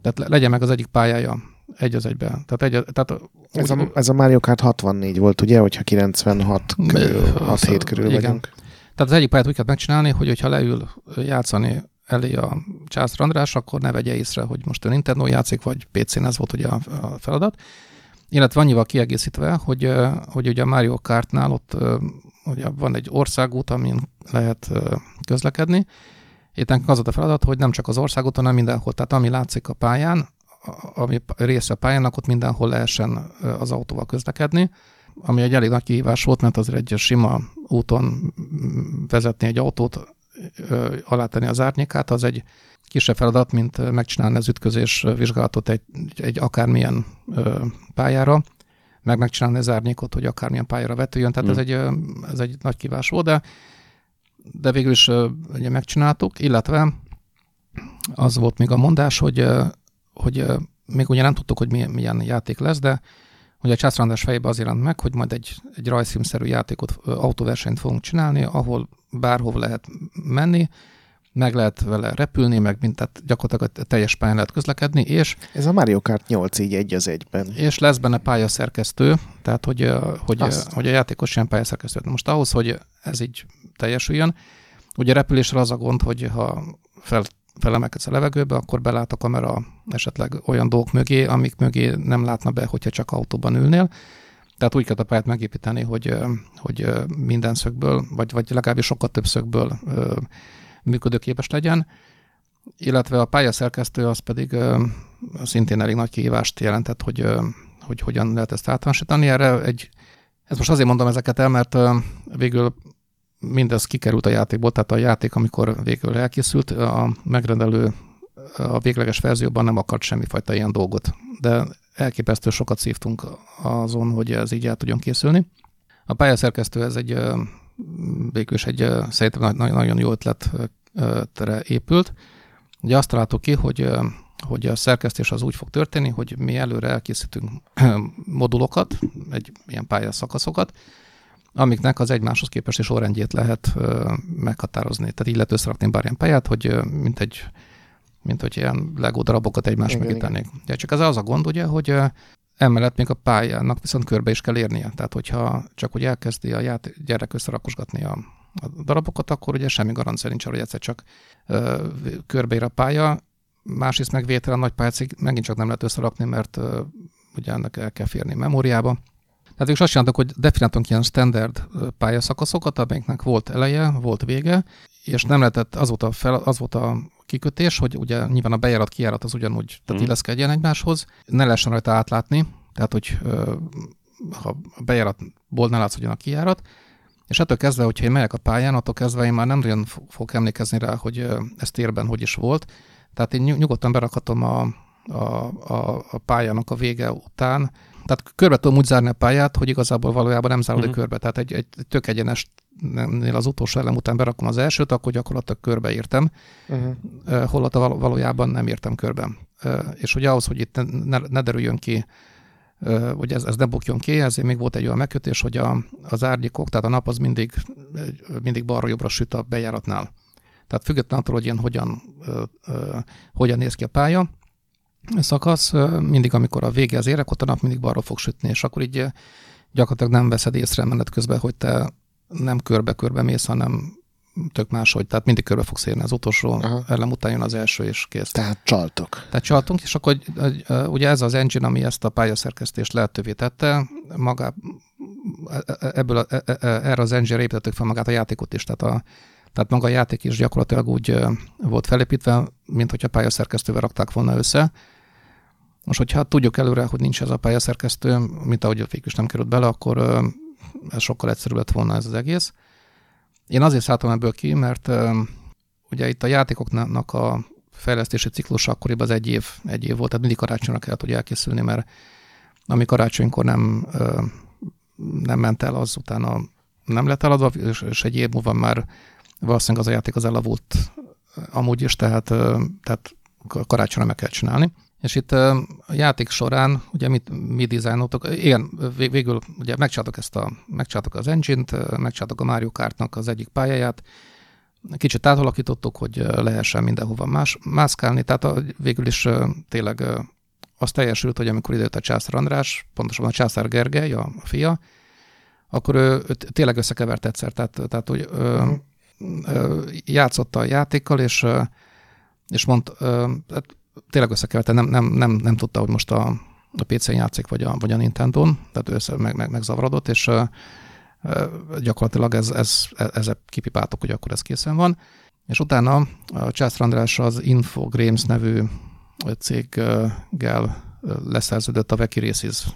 tehát legyen meg az egyik pályája egy az egybe. Tehát egy, tehát ez, a, ez a Mario Kart 64 volt, ugye, hogyha 96 körül, 6-7 körül igen. vagyunk. Tehát az egyik pályát úgy kell megcsinálni, hogy hogyha leül játszani elé a Császr András, akkor ne vegye észre, hogy most a Nintendo játszik, vagy PC-n ez volt ugye a, a feladat. Illetve annyival kiegészítve, hogy, hogy ugye a Mario Kartnál ott ugye van egy országút, amin lehet közlekedni. Itt az a feladat, hogy nem csak az országút, hanem mindenhol. Tehát ami látszik a pályán, ami része a pályának, ott mindenhol lehessen az autóval közlekedni, ami egy elég nagy kihívás volt, mert azért egy sima úton vezetni egy autót, alátenni az árnyékát, az egy kisebb feladat, mint megcsinálni az ütközés vizsgálatot egy, egy akármilyen pályára meg megcsinálni az árnyékot, hogy akármilyen pályára vetüljön. Tehát mm. ez, egy, ez egy nagy kívás volt, de, de végül is ugye megcsináltuk, illetve az volt még a mondás, hogy, hogy még ugye nem tudtuk, hogy milyen, milyen játék lesz, de ugye a Császrandás fejébe az jelent meg, hogy majd egy, egy rajzfilmszerű játékot, autóversenyt fogunk csinálni, ahol bárhol lehet menni, meg lehet vele repülni, meg mint tehát gyakorlatilag a teljes pályán lehet közlekedni, és... Ez a Mario Kart 8 így egy az egyben. És lesz benne pályaszerkesztő, tehát hogy, hogy, hogy a játékos ilyen pályaszerkesztő. Most ahhoz, hogy ez így teljesüljön, ugye repülésre az a gond, hogy ha fel, felemelkedsz a levegőbe, akkor belát a kamera esetleg olyan dolgok mögé, amik mögé nem látna be, hogyha csak autóban ülnél. Tehát úgy kell a pályát megépíteni, hogy, hogy minden szögből, vagy, vagy legalábbis sokkal több szögből működőképes legyen, illetve a pályaszerkesztő az pedig szintén elég nagy kihívást jelentett, hogy, hogy hogyan lehet ezt általánosítani. Erre egy, ezt most azért mondom ezeket el, mert végül mindez kikerült a játékból, tehát a játék, amikor végül elkészült, a megrendelő a végleges verzióban nem akart semmifajta ilyen dolgot, de elképesztő sokat szívtunk azon, hogy ez így el tudjon készülni. A pályaszerkesztő ez egy végül is egy szerintem nagyon jó ötletre épült. Ugye azt találtuk ki, hogy, hogy a szerkesztés az úgy fog történni, hogy mi előre elkészítünk modulokat, egy ilyen pályaszakaszokat, amiknek az egymáshoz képest sorrendjét lehet meghatározni. Tehát így lehet összerakni bármilyen pályát, hogy mint egy mint hogy ilyen Lego darabokat egymás mögé tennék. Ja, csak ez az a gond, ugye, hogy emellett még a pályának viszont körbe is kell érnie. Tehát, hogyha csak hogy elkezdi a ját, gyerek összerakosgatni a, a darabokat, akkor ugye semmi garancia nincs arra, hogy egyszer csak ö, körbeér a pálya, másrészt meg vétel a nagy pályát megint csak nem lehet összerakni, mert ö, ugye ennek el kell férni memóriába. Tehát ők azt csináltak, hogy definiáltunk ilyen standard pályaszakaszokat, amelyeknek volt eleje, volt vége, és nem lehetett, az volt a, fel, az volt a kikötés, hogy ugye nyilván a bejárat, kijárat az ugyanúgy, tehát mm. illeszkedjen egymáshoz, ne lehessen rajta átlátni, tehát hogy ha a bejáratból ne látszódjon a kijárat, és ettől kezdve, hogyha én megyek a pályán, attól kezdve én már nem nagyon fogok emlékezni rá, hogy ez térben hogy is volt. Tehát én nyugodtan berakhatom a, a, a, a pályának a vége után, tehát körbe tudom úgy zárni a pályát, hogy igazából valójában nem zárod uh-huh. körbe. Tehát egy, egy tök egyenesnél az utolsó elem után berakom az elsőt, akkor gyakorlatilag körbeírtam, uh-huh. holott valójában nem értem körbe. És hogy ahhoz, hogy itt ne, ne derüljön ki, hogy ez, ez ne bukjon ki, ezért még volt egy olyan megkötés, hogy a, az árnyékok, tehát a nap az mindig, mindig balra-jobbra süt a bejáratnál. Tehát függetlenül attól, hogy ilyen hogyan, hogyan néz ki a pálya, szakasz, mindig amikor a vége az érek, ott a nap mindig balra fog sütni, és akkor így gyakorlatilag nem veszed észre menet közben, hogy te nem körbe-körbe mész, hanem tök máshogy, tehát mindig körbe fogsz érni az utolsó Aha. elem után jön az első, és kész. Tehát csaltok. Tehát csaltunk, és akkor ugye ez az engine, ami ezt a pályaszerkesztést lehetővé tette, maga, e, e, ebből a, e, erre az engine építettük fel magát a játékot is, tehát a, tehát maga a játék is gyakorlatilag úgy volt felépítve, mint hogyha pályaszerkesztővel rakták volna össze. Most, hogyha tudjuk előre, hogy nincs ez a pályaszerkesztő, mint ahogy a is nem került bele, akkor sokkal egyszerűbb lett volna ez az egész. Én azért szálltam ebből ki, mert ugye itt a játékoknak a fejlesztési ciklus akkoriban az egy év, egy év volt, tehát mindig karácsonyra kellett, hogy elkészülni, mert ami karácsonykor nem, nem ment el, az utána nem lett eladva, és egy év múlva már valószínűleg az a játék az elavult amúgy is, tehát, tehát karácsonyra meg kell csinálni. És itt a játék során, ugye mit, mi dizájnoltok, igen, végül ugye megcsináltok ezt a, megcsináltok az engine-t, megcsináltok a Mario Kartnak az egyik pályáját, kicsit átalakítottuk, hogy lehessen mindenhova más, mászkálni, tehát a, végül is tényleg az teljesült, hogy amikor idejött a Császár András, pontosabban a Császár Gergely, a fia, akkor ő, ő tényleg összekevert egyszer, tehát, tehát hogy uh-huh játszotta a játékkal, és, és mond, hát tényleg összekeverte, nem, nem, nem, nem tudta, hogy most a, a PC-n játszik, vagy a, vagy a Nintendo-n, tehát össze meg, meg, megzavarodott, és gyakorlatilag ez, ez, ez kipipáltuk, hogy akkor ez készen van. És utána a Császr András az Infogrames nevű céggel leszerződött a Veki Races,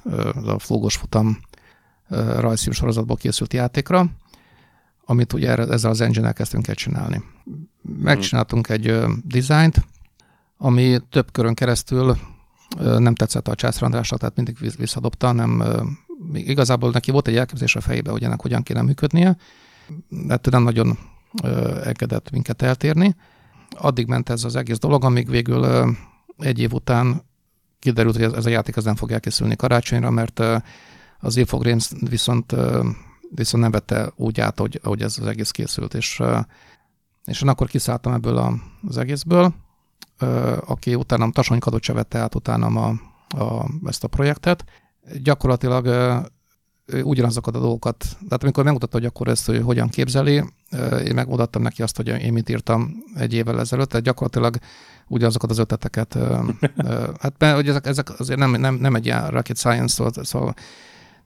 a flógos futam rajzfilm sorozatból készült játékra, amit ugye ezzel az engine elkezdtünk el csinálni. Megcsináltunk egy uh, dizájnt, ami több körön keresztül nem tetszett a Császr Andrásnak, tehát mindig visszadobta, nem, igazából neki volt egy elképzelés a fejébe, hogy ennek hogyan kéne működnie, ettől nem nagyon engedett minket eltérni. Addig ment ez az egész dolog, amíg végül egy év után kiderült, hogy ez, a játék az nem fog elkészülni karácsonyra, mert az Infogrames viszont viszont nem vette úgy át, hogy, ahogy ez az egész készült, és És én akkor kiszálltam ebből az egészből, aki utána Tasonykadot se vette át utána a, a, ezt a projektet. Gyakorlatilag ugyanazokat a dolgokat, tehát amikor megmutatta, hogy akkor ezt hogy hogyan képzeli, én megmutattam neki azt, hogy én mit írtam egy évvel ezelőtt, tehát gyakorlatilag ugyanazokat az ötleteket, hát mert hogy ezek, ezek azért nem, nem, nem egy ilyen rocket science, szóval, szóval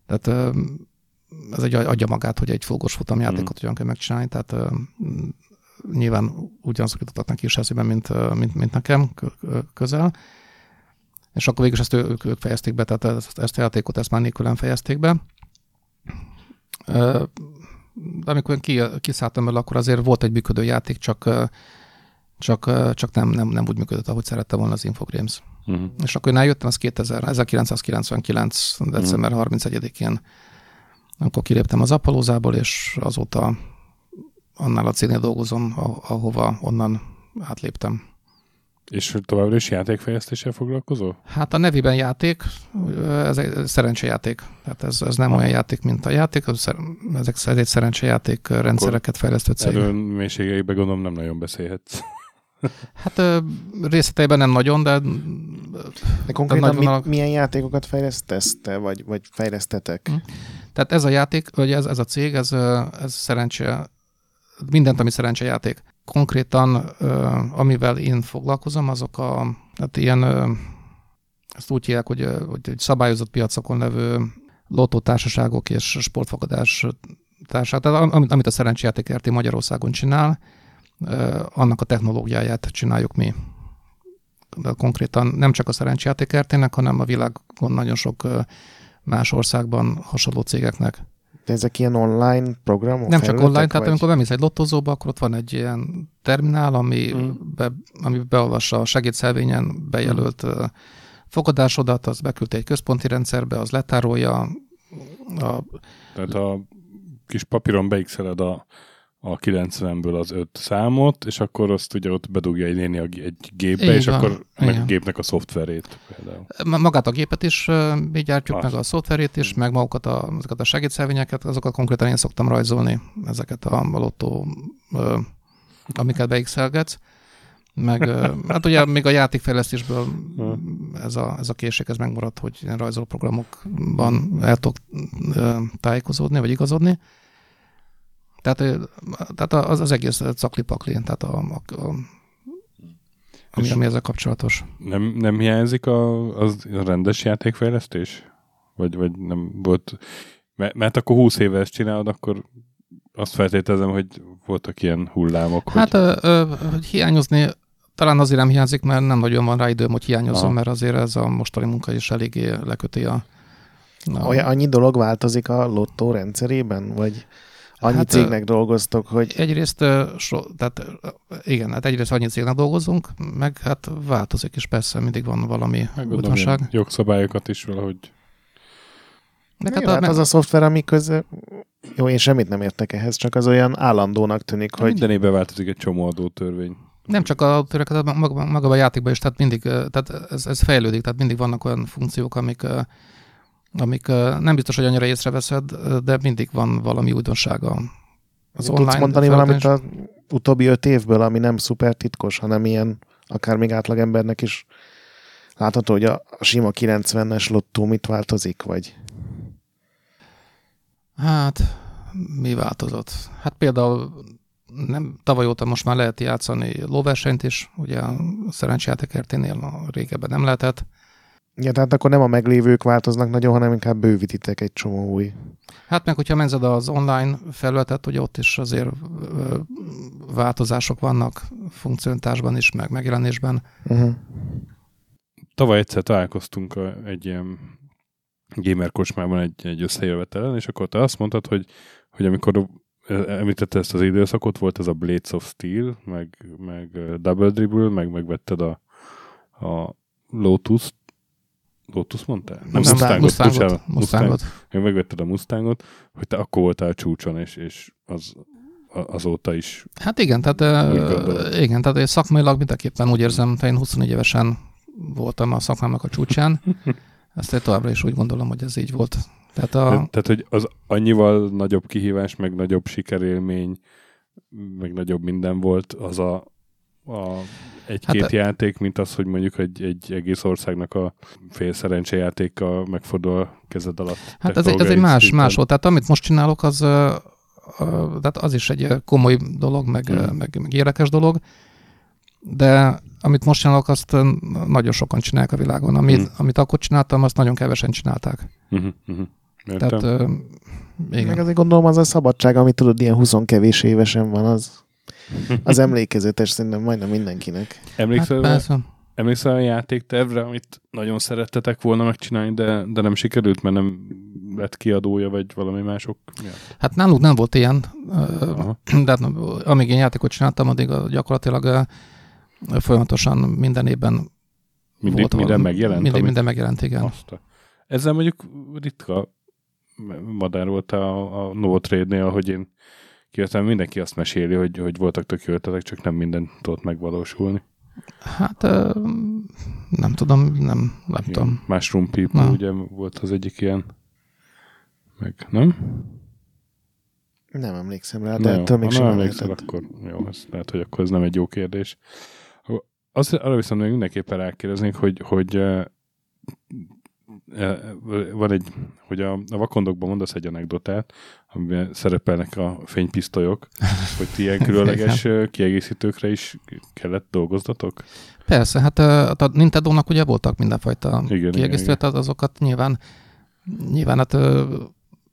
tehát ez egy adja magát, hogy egy fogos futamjátékot mm. hogyan kell megcsinálni, tehát nyilván ugyanazok jutottak is eszében, mint, mint, mint nekem közel. És akkor végül ezt ők, ők fejezték be, tehát ezt, ezt a játékot ezt már nélkülön fejezték be. De amikor ki, kiszálltam el, akkor azért volt egy működő játék, csak, csak, csak nem, nem, nem úgy működött, ahogy szerette volna az Infogrames. Uh-huh. És akkor én eljöttem, az 2000, 1999. december uh-huh. 31-én, akkor kiléptem az Apolózából, és azóta annál a cégnél dolgozom, ahova onnan átléptem. És továbbra is játékfejlesztéssel foglalkozol? Hát a nevében játék, ez egy szerencsejáték. Tehát ez, ez nem ah. olyan játék, mint a játék, ezek ez egy szerencsejáték rendszereket fejlesztő cég. Erről mélységeibe gondolom nem nagyon beszélhetsz. <laughs> Hát részleteiben nem nagyon, de... De konkrétan mi, vonalak... milyen játékokat fejlesztesz te, vagy, vagy fejlesztetek? Hm. Tehát ez a játék, vagy ez, ez a cég, ez, ez szerencse, mindent, ami szerencsejáték. Konkrétan, amivel én foglalkozom, azok a, hát ilyen, ezt úgy hívják, hogy, hogy szabályozott piacokon levő lottótársaságok és sportfogadás társaság, tehát amit a szerencsejáték RT Magyarországon csinál, annak a technológiáját csináljuk mi. De konkrétan nem csak a szerencsejáték RT-nek, hanem a világon nagyon sok más országban hasonló cégeknek. De ezek ilyen online programok? Nem csak online, vagy? tehát amikor bemész egy lottozóba, akkor ott van egy ilyen terminál, ami, mm. be, ami beolvassa a segédszelvényen bejelölt mm. fogadásodat, az beküldte egy központi rendszerbe, az letárolja. A, tehát a kis papíron beixeled a a 90-ből az öt számot, és akkor azt ugye ott bedugja egy néni egy gépbe, Igen, és akkor meg a gépnek a szoftverét például. Magát a gépet is mi gyártjuk, Más. meg a szoftverét is, meg magukat a, azokat a segédszelvényeket, azokat konkrétan én szoktam rajzolni, ezeket a lottó, amiket beixelgetsz. Meg, <laughs> hát ugye még a játékfejlesztésből ez a, ez a készség, ez megmaradt, hogy ilyen rajzolóprogramokban el tudok tájékozódni, vagy igazodni. Tehát, tehát az, az egész caklipakli, tehát a, a, a ami, ami ezzel kapcsolatos. Nem, nem hiányzik a, az a rendes játékfejlesztés? Vagy, vagy nem volt... Mert, mert akkor 20 éve ezt csinálod, akkor azt feltételezem, hogy voltak ilyen hullámok. Hát hogy... Ö, ö, hogy hiányozni talán azért nem hiányzik, mert nem nagyon van rá időm, hogy hiányozom, mert azért ez a mostani munka is eléggé leköti a... a... Olyan, annyi dolog változik a lottó rendszerében? Vagy annyi hát, cégnek dolgoztok, hogy... Egyrészt, so, tehát igen, hát egyrészt annyi cégnek dolgozunk, meg hát változik is persze, mindig van valami újdonság. Jogszabályokat is valahogy... Meg hát, hát az a szoftver, ami köze... Jó, én semmit nem értek ehhez, csak az olyan állandónak tűnik, hogy... Minden évben változik egy csomó adótörvény. Nem csak a töröket, maga, maga a játékban is, tehát mindig, tehát ez, ez fejlődik, tehát mindig vannak olyan funkciók, amik amik nem biztos, hogy annyira észreveszed, de mindig van valami újdonsága. Az online Tudsz mondani valamit az utóbbi öt évből, ami nem szuper titkos, hanem ilyen akár még átlagembernek is látható, hogy a, a sima 90-es lottó mit változik, vagy? Hát, mi változott? Hát például nem, tavaly óta most már lehet játszani lóversenyt is, ugye a szerencsejáték régebben nem lehetett. Ja, tehát akkor nem a meglévők változnak nagyon, hanem inkább bővítitek egy csomó új. Hát meg, hogyha menzed az online felületet, ugye ott is azért változások vannak funkcionalitásban is, meg megjelenésben. Uh-huh. Tavaly egyszer találkoztunk a, egy ilyen gamer kocsmában egy, egy összejövetelen, és akkor te azt mondtad, hogy, hogy amikor említette ezt az időszakot, volt ez a Blades of Steel, meg, meg Double Dribble, meg megvetted a, a Lotus Lotus mondtál? Nem, Mustangot. Mustangot. Mustangot. Én megvetted a Mustangot, hogy te akkor voltál csúcson, és, és az azóta is. Hát igen, tehát, uh, igen, tehát szakmailag mindenképpen úgy érzem, hogy én 24 évesen voltam a szakmának a csúcsán. <laughs> Ezt én továbbra is úgy gondolom, hogy ez így volt. Tehát, a... tehát hogy az annyival nagyobb kihívás, meg nagyobb sikerélmény meg nagyobb minden volt az a, a egy-két hát, játék, mint az, hogy mondjuk egy, egy egész országnak a fél szerencsejátéka megfordul a kezed alatt. Hát ez egy, ez egy más, más volt. Tehát amit most csinálok, az, tehát az is egy komoly dolog, meg, hmm. meg, meg érdekes dolog, de amit most csinálok, azt nagyon sokan csinálják a világon. Amit, hmm. amit akkor csináltam, azt nagyon kevesen csinálták. Hmm. Hmm. Tehát, uh, igen. Meg azért gondolom az a szabadság, amit tudod, ilyen 20 kevés évesen van, az, az emlékezetes szerintem majdnem mindenkinek. Emlékszel, hát, emlékszel a játéktervre, amit nagyon szerettetek volna megcsinálni, de, de nem sikerült, mert nem lett kiadója, vagy valami mások? Ja. Hát nálunk nem volt ilyen, Aha. <clears throat> de hát, amíg én játékot csináltam, addig gyakorlatilag folyamatosan minden évben mindig, volt minden megjelent? Mindig, minden megjelent, igen. Azt. Ezzel mondjuk ritka madár volt a, a Novotrade-nél, hogy én kijöttem, mindenki azt meséli, hogy, hogy voltak tök jó ötletek, csak nem minden tudott megvalósulni. Hát nem tudom, nem, nem Igen. tudom. Mushroom People Na. ugye volt az egyik ilyen, meg nem? Nem emlékszem rá, de ettől még sem nem emlékszel, akkor jó, ez lehet, hogy akkor ez nem egy jó kérdés. Az, arra viszont még mindenképpen rákérdeznék, hogy, hogy van egy, hogy a, a vakondokban mondasz egy anekdotát, amiben szerepelnek a fénypisztolyok, <laughs> hogy ti ilyen különleges kiegészítőkre is kellett dolgozdatok? Persze, hát a Nintendo-nak ugye voltak mindenfajta igen, kiegészítőt, igen, azokat nyilván, nyilván hát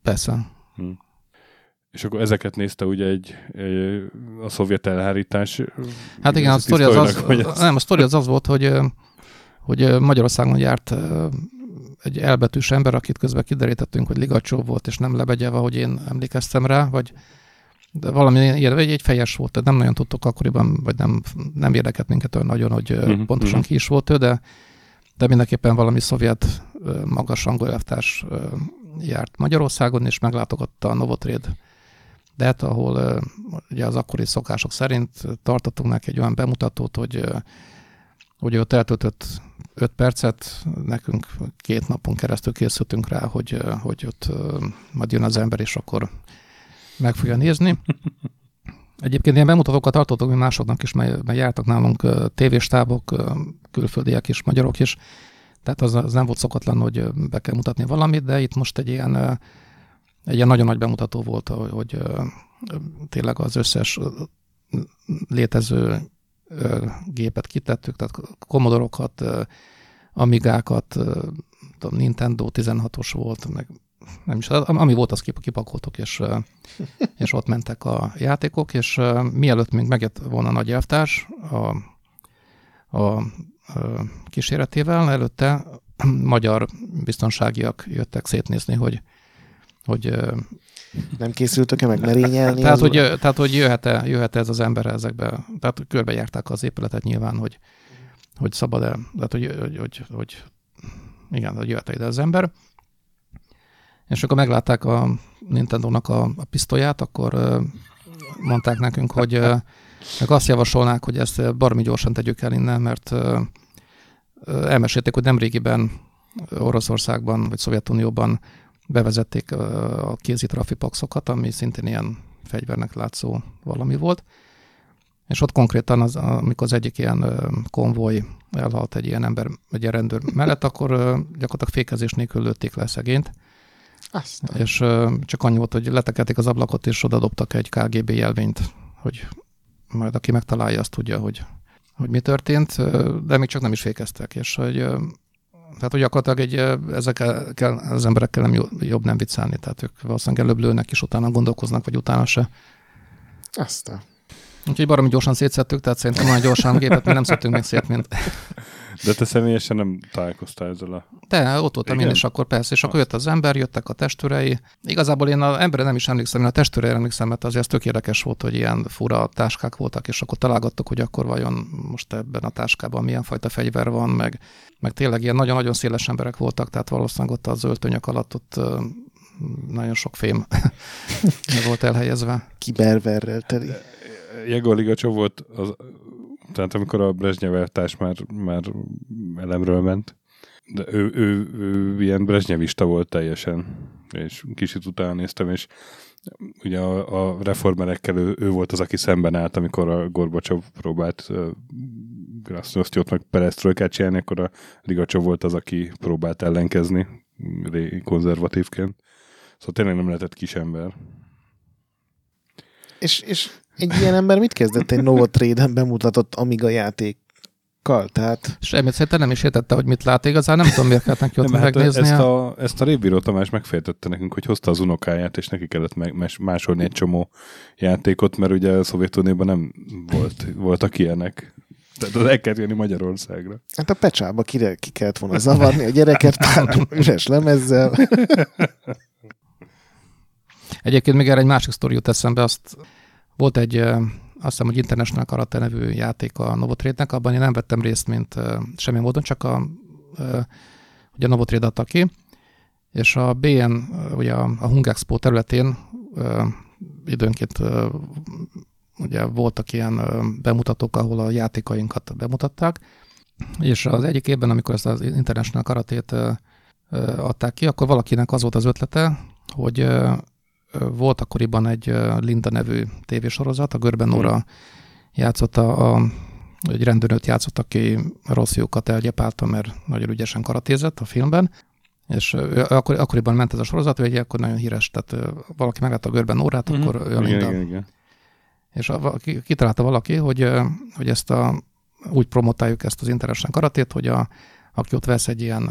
persze. Hm. És akkor ezeket nézte ugye egy, egy a szovjet elhárítás. Hát igen, a sztori az, az, az, nem, a sztori az az volt, hogy, hogy Magyarországon járt egy elbetűs ember, akit közben kiderítettünk, hogy Ligacsó volt, és nem Lebegyev, ahogy én emlékeztem rá, vagy de valami ilyen, vagy egy fejes volt, tehát nem nagyon tudtuk akkoriban, vagy nem, nem érdekelt minket olyan nagyon, hogy uh-huh, pontosan uh-huh. ki is volt ő, de, de mindenképpen valami szovjet magas angolelvtárs járt Magyarországon, és meglátogatta a Novotrade de hát ahol ugye az akkori szokások szerint tartottunk neki egy olyan bemutatót, hogy hogy ott eltöltött öt percet, nekünk két napon keresztül készültünk rá, hogy, hogy ott majd jön az ember, és akkor meg fogja nézni. <laughs> Egyébként ilyen bemutatókat tartottunk mi másoknak is, mert, jártak nálunk tévéstábok, külföldiek is, magyarok is, tehát az, az nem volt szokatlan, hogy be kell mutatni valamit, de itt most egy ilyen, egy ilyen nagyon nagy bemutató volt, hogy tényleg az összes létező gépet kitettük, tehát komodorokat, Amigákat, Nintendo 16-os volt, meg nem is, ami volt, azt kipakoltuk, és, <laughs> és ott mentek a játékok, és mielőtt még megjött volna a nagy elvtárs a, a, a kíséretével, előtte magyar biztonságiak jöttek szétnézni, hogy, hogy nem készültök-e meg merényelni? Tehát, hogy, tehát, hogy jöhet-e, jöhet ez az ember ezekbe, tehát körbejárták az épületet nyilván, hogy, hogy szabad-e, tehát hogy, hogy, hogy, hogy igen, hogy jöhet ide az ember. És akkor meglátták a Nintendo-nak a, a pisztolyát, akkor mondták nekünk, hogy meg azt javasolnák, hogy ezt barmi gyorsan tegyük el innen, mert elmesélték, hogy nem régiben Oroszországban vagy Szovjetunióban bevezették a kézi trafipaxokat, ami szintén ilyen fegyvernek látszó valami volt. És ott konkrétan, az, amikor az egyik ilyen konvoj elhalt egy ilyen ember, egy ilyen rendőr mellett, akkor gyakorlatilag fékezés nélkül lőtték le szegényt. Aztán. És csak annyi volt, hogy letekelték az ablakot, és oda dobtak egy KGB jelvényt, hogy majd aki megtalálja, azt tudja, hogy, hogy mi történt, de még csak nem is fékeztek, és hogy tehát, hogy gyakorlatilag egy, ezekkel az emberekkel nem jobb nem viccelni, tehát ők valószínűleg előbb lőnek, és utána gondolkoznak, vagy utána se. Aztán. Úgyhogy baromi gyorsan szétszettük, tehát szerintem olyan gyorsan gépet mi nem szedtünk még szét, mint... De te személyesen nem találkoztál ezzel a... Te, ott voltam Igen? én, és akkor persze, és akkor jött az ember, jöttek a testőrei. Igazából én az emberre nem is emlékszem, én a testőre emlékszem, mert azért ez tök érdekes volt, hogy ilyen fura táskák voltak, és akkor találgattuk, hogy akkor vajon most ebben a táskában milyen fajta fegyver van, meg, meg tényleg ilyen nagyon-nagyon széles emberek voltak, tehát valószínűleg ott az öltönyök alatt ott nagyon sok fém <laughs> volt elhelyezve. Kiberverrel teli. Jegor Ligacsó volt, az, tehát amikor a Brezsnyev már, már elemről ment, de ő, ő, ő, ilyen brezsnyevista volt teljesen, és kicsit utána néztem, és ugye a, a reformerekkel ő, ő volt az, aki szemben állt, amikor a Gorbacsov próbált uh, meg Perestrojkát csinálni, akkor a Ligacsov volt az, aki próbált ellenkezni konzervatívként. Szóval tényleg nem lehetett kis ember. És, és egy ilyen ember mit kezdett egy Nova Trade-en bemutatott Amiga játék kal, tehát... Semmit szerintem nem is értette, hogy mit lát igazán, nem tudom, miért kellett neki ott megnézni. Ezt a, ezt a Révbíró Tamás megfejtette nekünk, hogy hozta az unokáját, és neki kellett meg, másolni egy csomó játékot, mert ugye a Szovjetunióban nem volt, voltak ilyenek. Tehát az el kell jönni Magyarországra. Hát a pecsába ki, ki kellett volna zavarni a gyereket pár üres lemezzel. Egyébként még erre egy másik sztori jut eszembe, azt volt egy, azt hiszem, hogy International Karate nevű játék a Novotrade-nek, abban én nem vettem részt, mint semmi módon, csak a, ugye a Novotrade adta ki, és a BN, ugye a, a Hung Expo területén időnként ugye voltak ilyen bemutatók, ahol a játékainkat bemutatták, és az egyik évben, amikor ezt az International Karatét adták ki, akkor valakinek az volt az ötlete, hogy volt akkoriban egy Linda nevű tévésorozat, a Görben Nóra hmm. játszotta a egy rendőrnőt játszott, aki rossz jókat elgyepálta, mert nagyon ügyesen karatézett a filmben, és akkor, akkoriban ment ez a sorozat, hogy akkor nagyon híres, tehát valaki meglátta a Görben Nórát, mm-hmm. akkor ő a Linda. Igen, igen. És a, kitalálta valaki, hogy, hogy ezt a, úgy promotáljuk ezt az interesen karatét, hogy a, aki ott vesz egy ilyen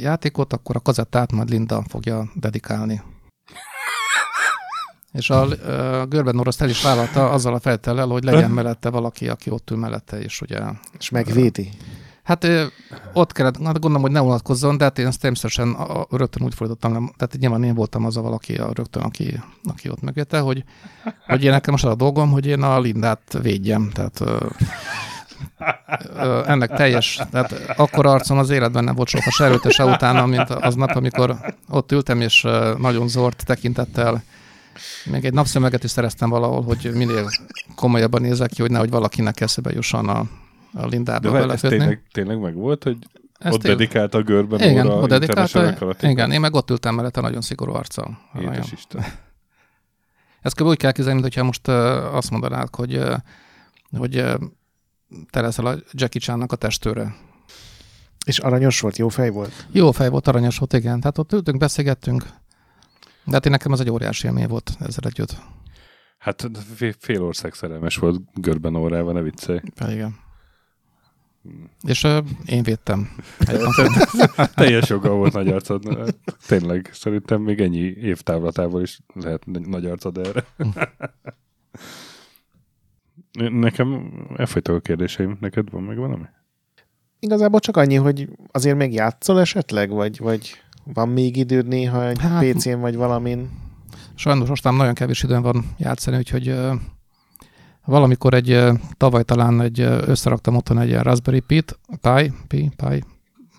játékot, akkor a kazettát majd Linda fogja dedikálni és a, a Görben Noroszt el is vállalta azzal a feltellel, hogy legyen mellette valaki, aki ott ül mellette, és ugye... És megvédi. Hát ott kellett, hát gondolom, hogy ne unatkozzon, de hát én ezt természetesen rögtön úgy fordítottam, tehát nyilván én voltam az a valaki a rögtön, aki, aki ott megérte, hogy, hogy én nekem most az a dolgom, hogy én a Lindát védjem, tehát ennek teljes, tehát akkor arcom az életben nem volt soha se előtte, se utána, mint aznap, amikor ott ültem, és nagyon zort tekintettel még egy napszömeget is szereztem valahol, hogy minél komolyabban nézek ki, hogy nehogy valakinek eszebe jusson a, a Lindába De ez tényleg, tényleg meg volt, hogy ezt ott dedikált a görben Igen, ott dedikálta. Igen, én meg ott ültem mellette nagyon szigorú arccal. Édes Isten. <laughs> Ezt kb. úgy kell képzelni, hogyha most azt mondanák, hogy, hogy te leszel a Jackie Chan-nak a testőre. És aranyos volt, jó fej volt? Jó fej volt, aranyos volt, igen. Tehát ott ültünk, beszélgettünk. De hát én nekem az egy óriási élmény volt ezzel együtt. Hát fél ország szerelmes volt Görben órával, ne viccelj. Ja, igen. És uh, én védtem. <laughs> Teljes joga volt nagy arcod. Tényleg, szerintem még ennyi évtávlatából is lehet nagy arcod erre. <laughs> Nekem elfogytak a kérdéseim. Neked van meg valami? Igazából csak annyi, hogy azért még játszol esetleg, vagy, vagy van még időd néha egy hát, PC-n vagy valamin? Sajnos most nagyon kevés időm van játszani, úgyhogy uh, valamikor egy, uh, tavaly talán egy, uh, összeraktam otthon egy ilyen Raspberry Pi, Pi, Pi, Pi,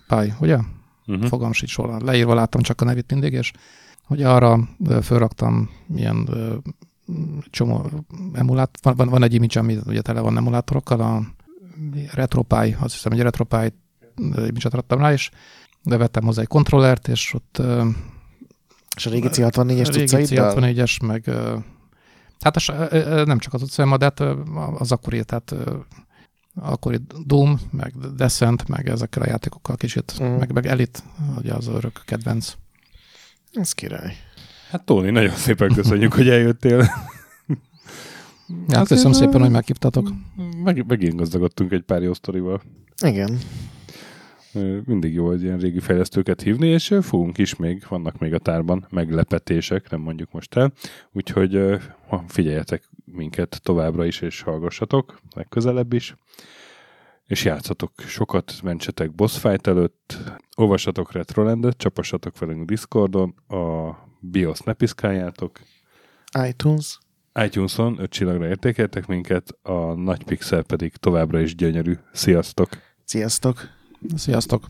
Pi, ugye? Uh-huh. Fogalm sincs róla. Leírva láttam csak a nevét mindig, és hogy arra fölraktam ilyen csomó emulát, van, van, van egy image, ami ugye tele van emulátorokkal, a RetroPie, azt hiszem, hogy RetroPie image adtam rá, és de vettem hozzá egy kontrollert, és ott... És a régi C64-es Régi C64-es, meg... Hát az, nem csak az utcáim, de hát az akkori, tehát akkori Doom, meg Descent, meg ezekkel a játékokkal kicsit, uh-huh. meg, meg Elite, ugye az örök kedvenc. Ez király. Hát Tóni, nagyon szépen köszönjük, hogy eljöttél. Ja, <laughs> köszönöm szépen, hogy meghívtatok. Meg, megint gazdagodtunk egy pár jó sztorival. Igen mindig jó egy ilyen régi fejlesztőket hívni, és fogunk is még, vannak még a tárban meglepetések, nem mondjuk most el, úgyhogy figyeljetek minket továbbra is, és hallgassatok legközelebb is, és játszatok sokat, mentsetek boss fight előtt, olvassatok Retrolandet, csapassatok velünk Discordon, a BIOS ne piszkáljátok. iTunes. iTunes-on öt csillagra értékeltek minket, a nagy pixel pedig továbbra is gyönyörű. Sziasztok! Sziasztok! Sziasztok!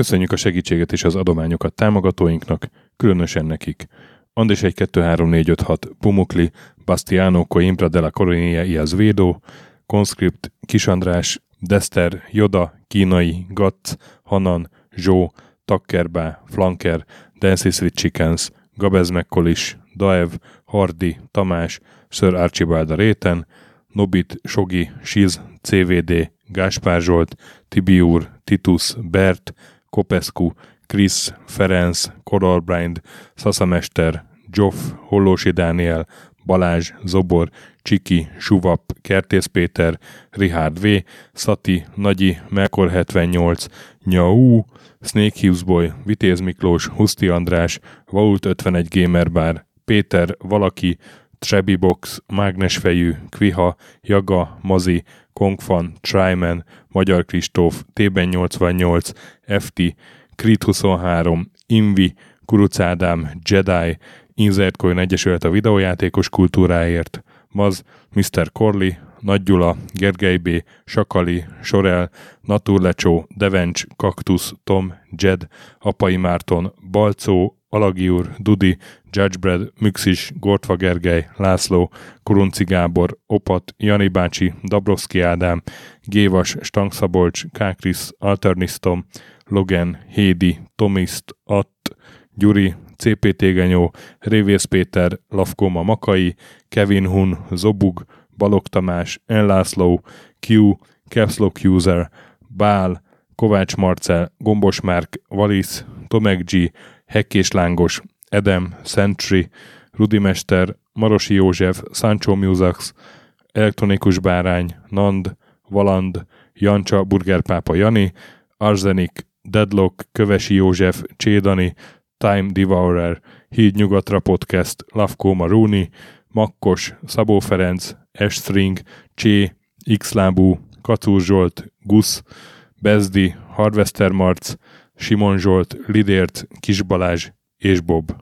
Köszönjük a segítséget és az adományokat támogatóinknak, különösen nekik. Andis 1 2 3 4 5 6 Pumukli, Bastiano Coimbra de la Coronia y Azvedo, Conscript, Kisandrás, Dester, Joda, Kínai, Gatz, Hanan, Zsó, Takkerbá, Flanker, Dancy Sweet Chickens, Gabez Mekkolis, Daev, Hardi, Tamás, Sir Archibald Réten, Nobit, Sogi, Siz, CVD, Gáspár Zsolt, Tibiur, Titus, Bert, Kopescu, Chris, Ferenc, Koralbrind, Szaszamester, Joff, Hollósi Dániel, Balázs, Zobor, Csiki, Suvap, Kertész Péter, Richard V, Szati, Nagyi, Melkor 78, Nyau, Snake Hughes Boy, Vitéz Miklós, Huszti András, Vault 51 Gamer Bar, Péter, Valaki, Trebi Box, Mágnesfejű, Kviha, Jaga, Mazi, Kongfan, Tryman, Magyar Kristóf, Tében 88, FT, Krit 23, Invi, Kuruc Ádám, Jedi, Insert Coin Egyesület a videójátékos kultúráért, Maz, Mr. Corley, Nagy Gyula, Gergely B., Sakali, Sorel, Naturlecsó, Devencs, Kaktusz, Tom, Jed, Apai Márton, Balcó, Alagi úr, Dudi, Judgebred, Müxis, Gortva Gergely, László, Kurunci Gábor, Opat, Jani bácsi, Dabrowski Ádám, Gévas, Stangszabolcs, Kákris, Alternisztom, Logan, Hédi, Tomiszt, Att, Gyuri, CPT Genyó, Révész Péter, Lavkoma Makai, Kevin Hun, Zobug, Balog Tamás, Enlászló, Q, Capslock User, Bál, Kovács Marcel, Gombos Márk, Valisz, Tomek G, Hekkés Lángos, Edem, Sentry, Rudimester, Marosi József, Sancho Musax, Elektronikus Bárány, Nand, Valand, Jancsa, Burgerpápa Jani, Arzenik, Deadlock, Kövesi József, Csédani, Time Devourer, Híd Nyugatra Podcast, Lavkó Maruni, Makkos, Szabó Ferenc, Estring, Csé, Xlábú, Kacúr Zsolt, Gusz, Bezdi, Harvester Marc, Simon Zsolt, Lidért, Kis és Bob.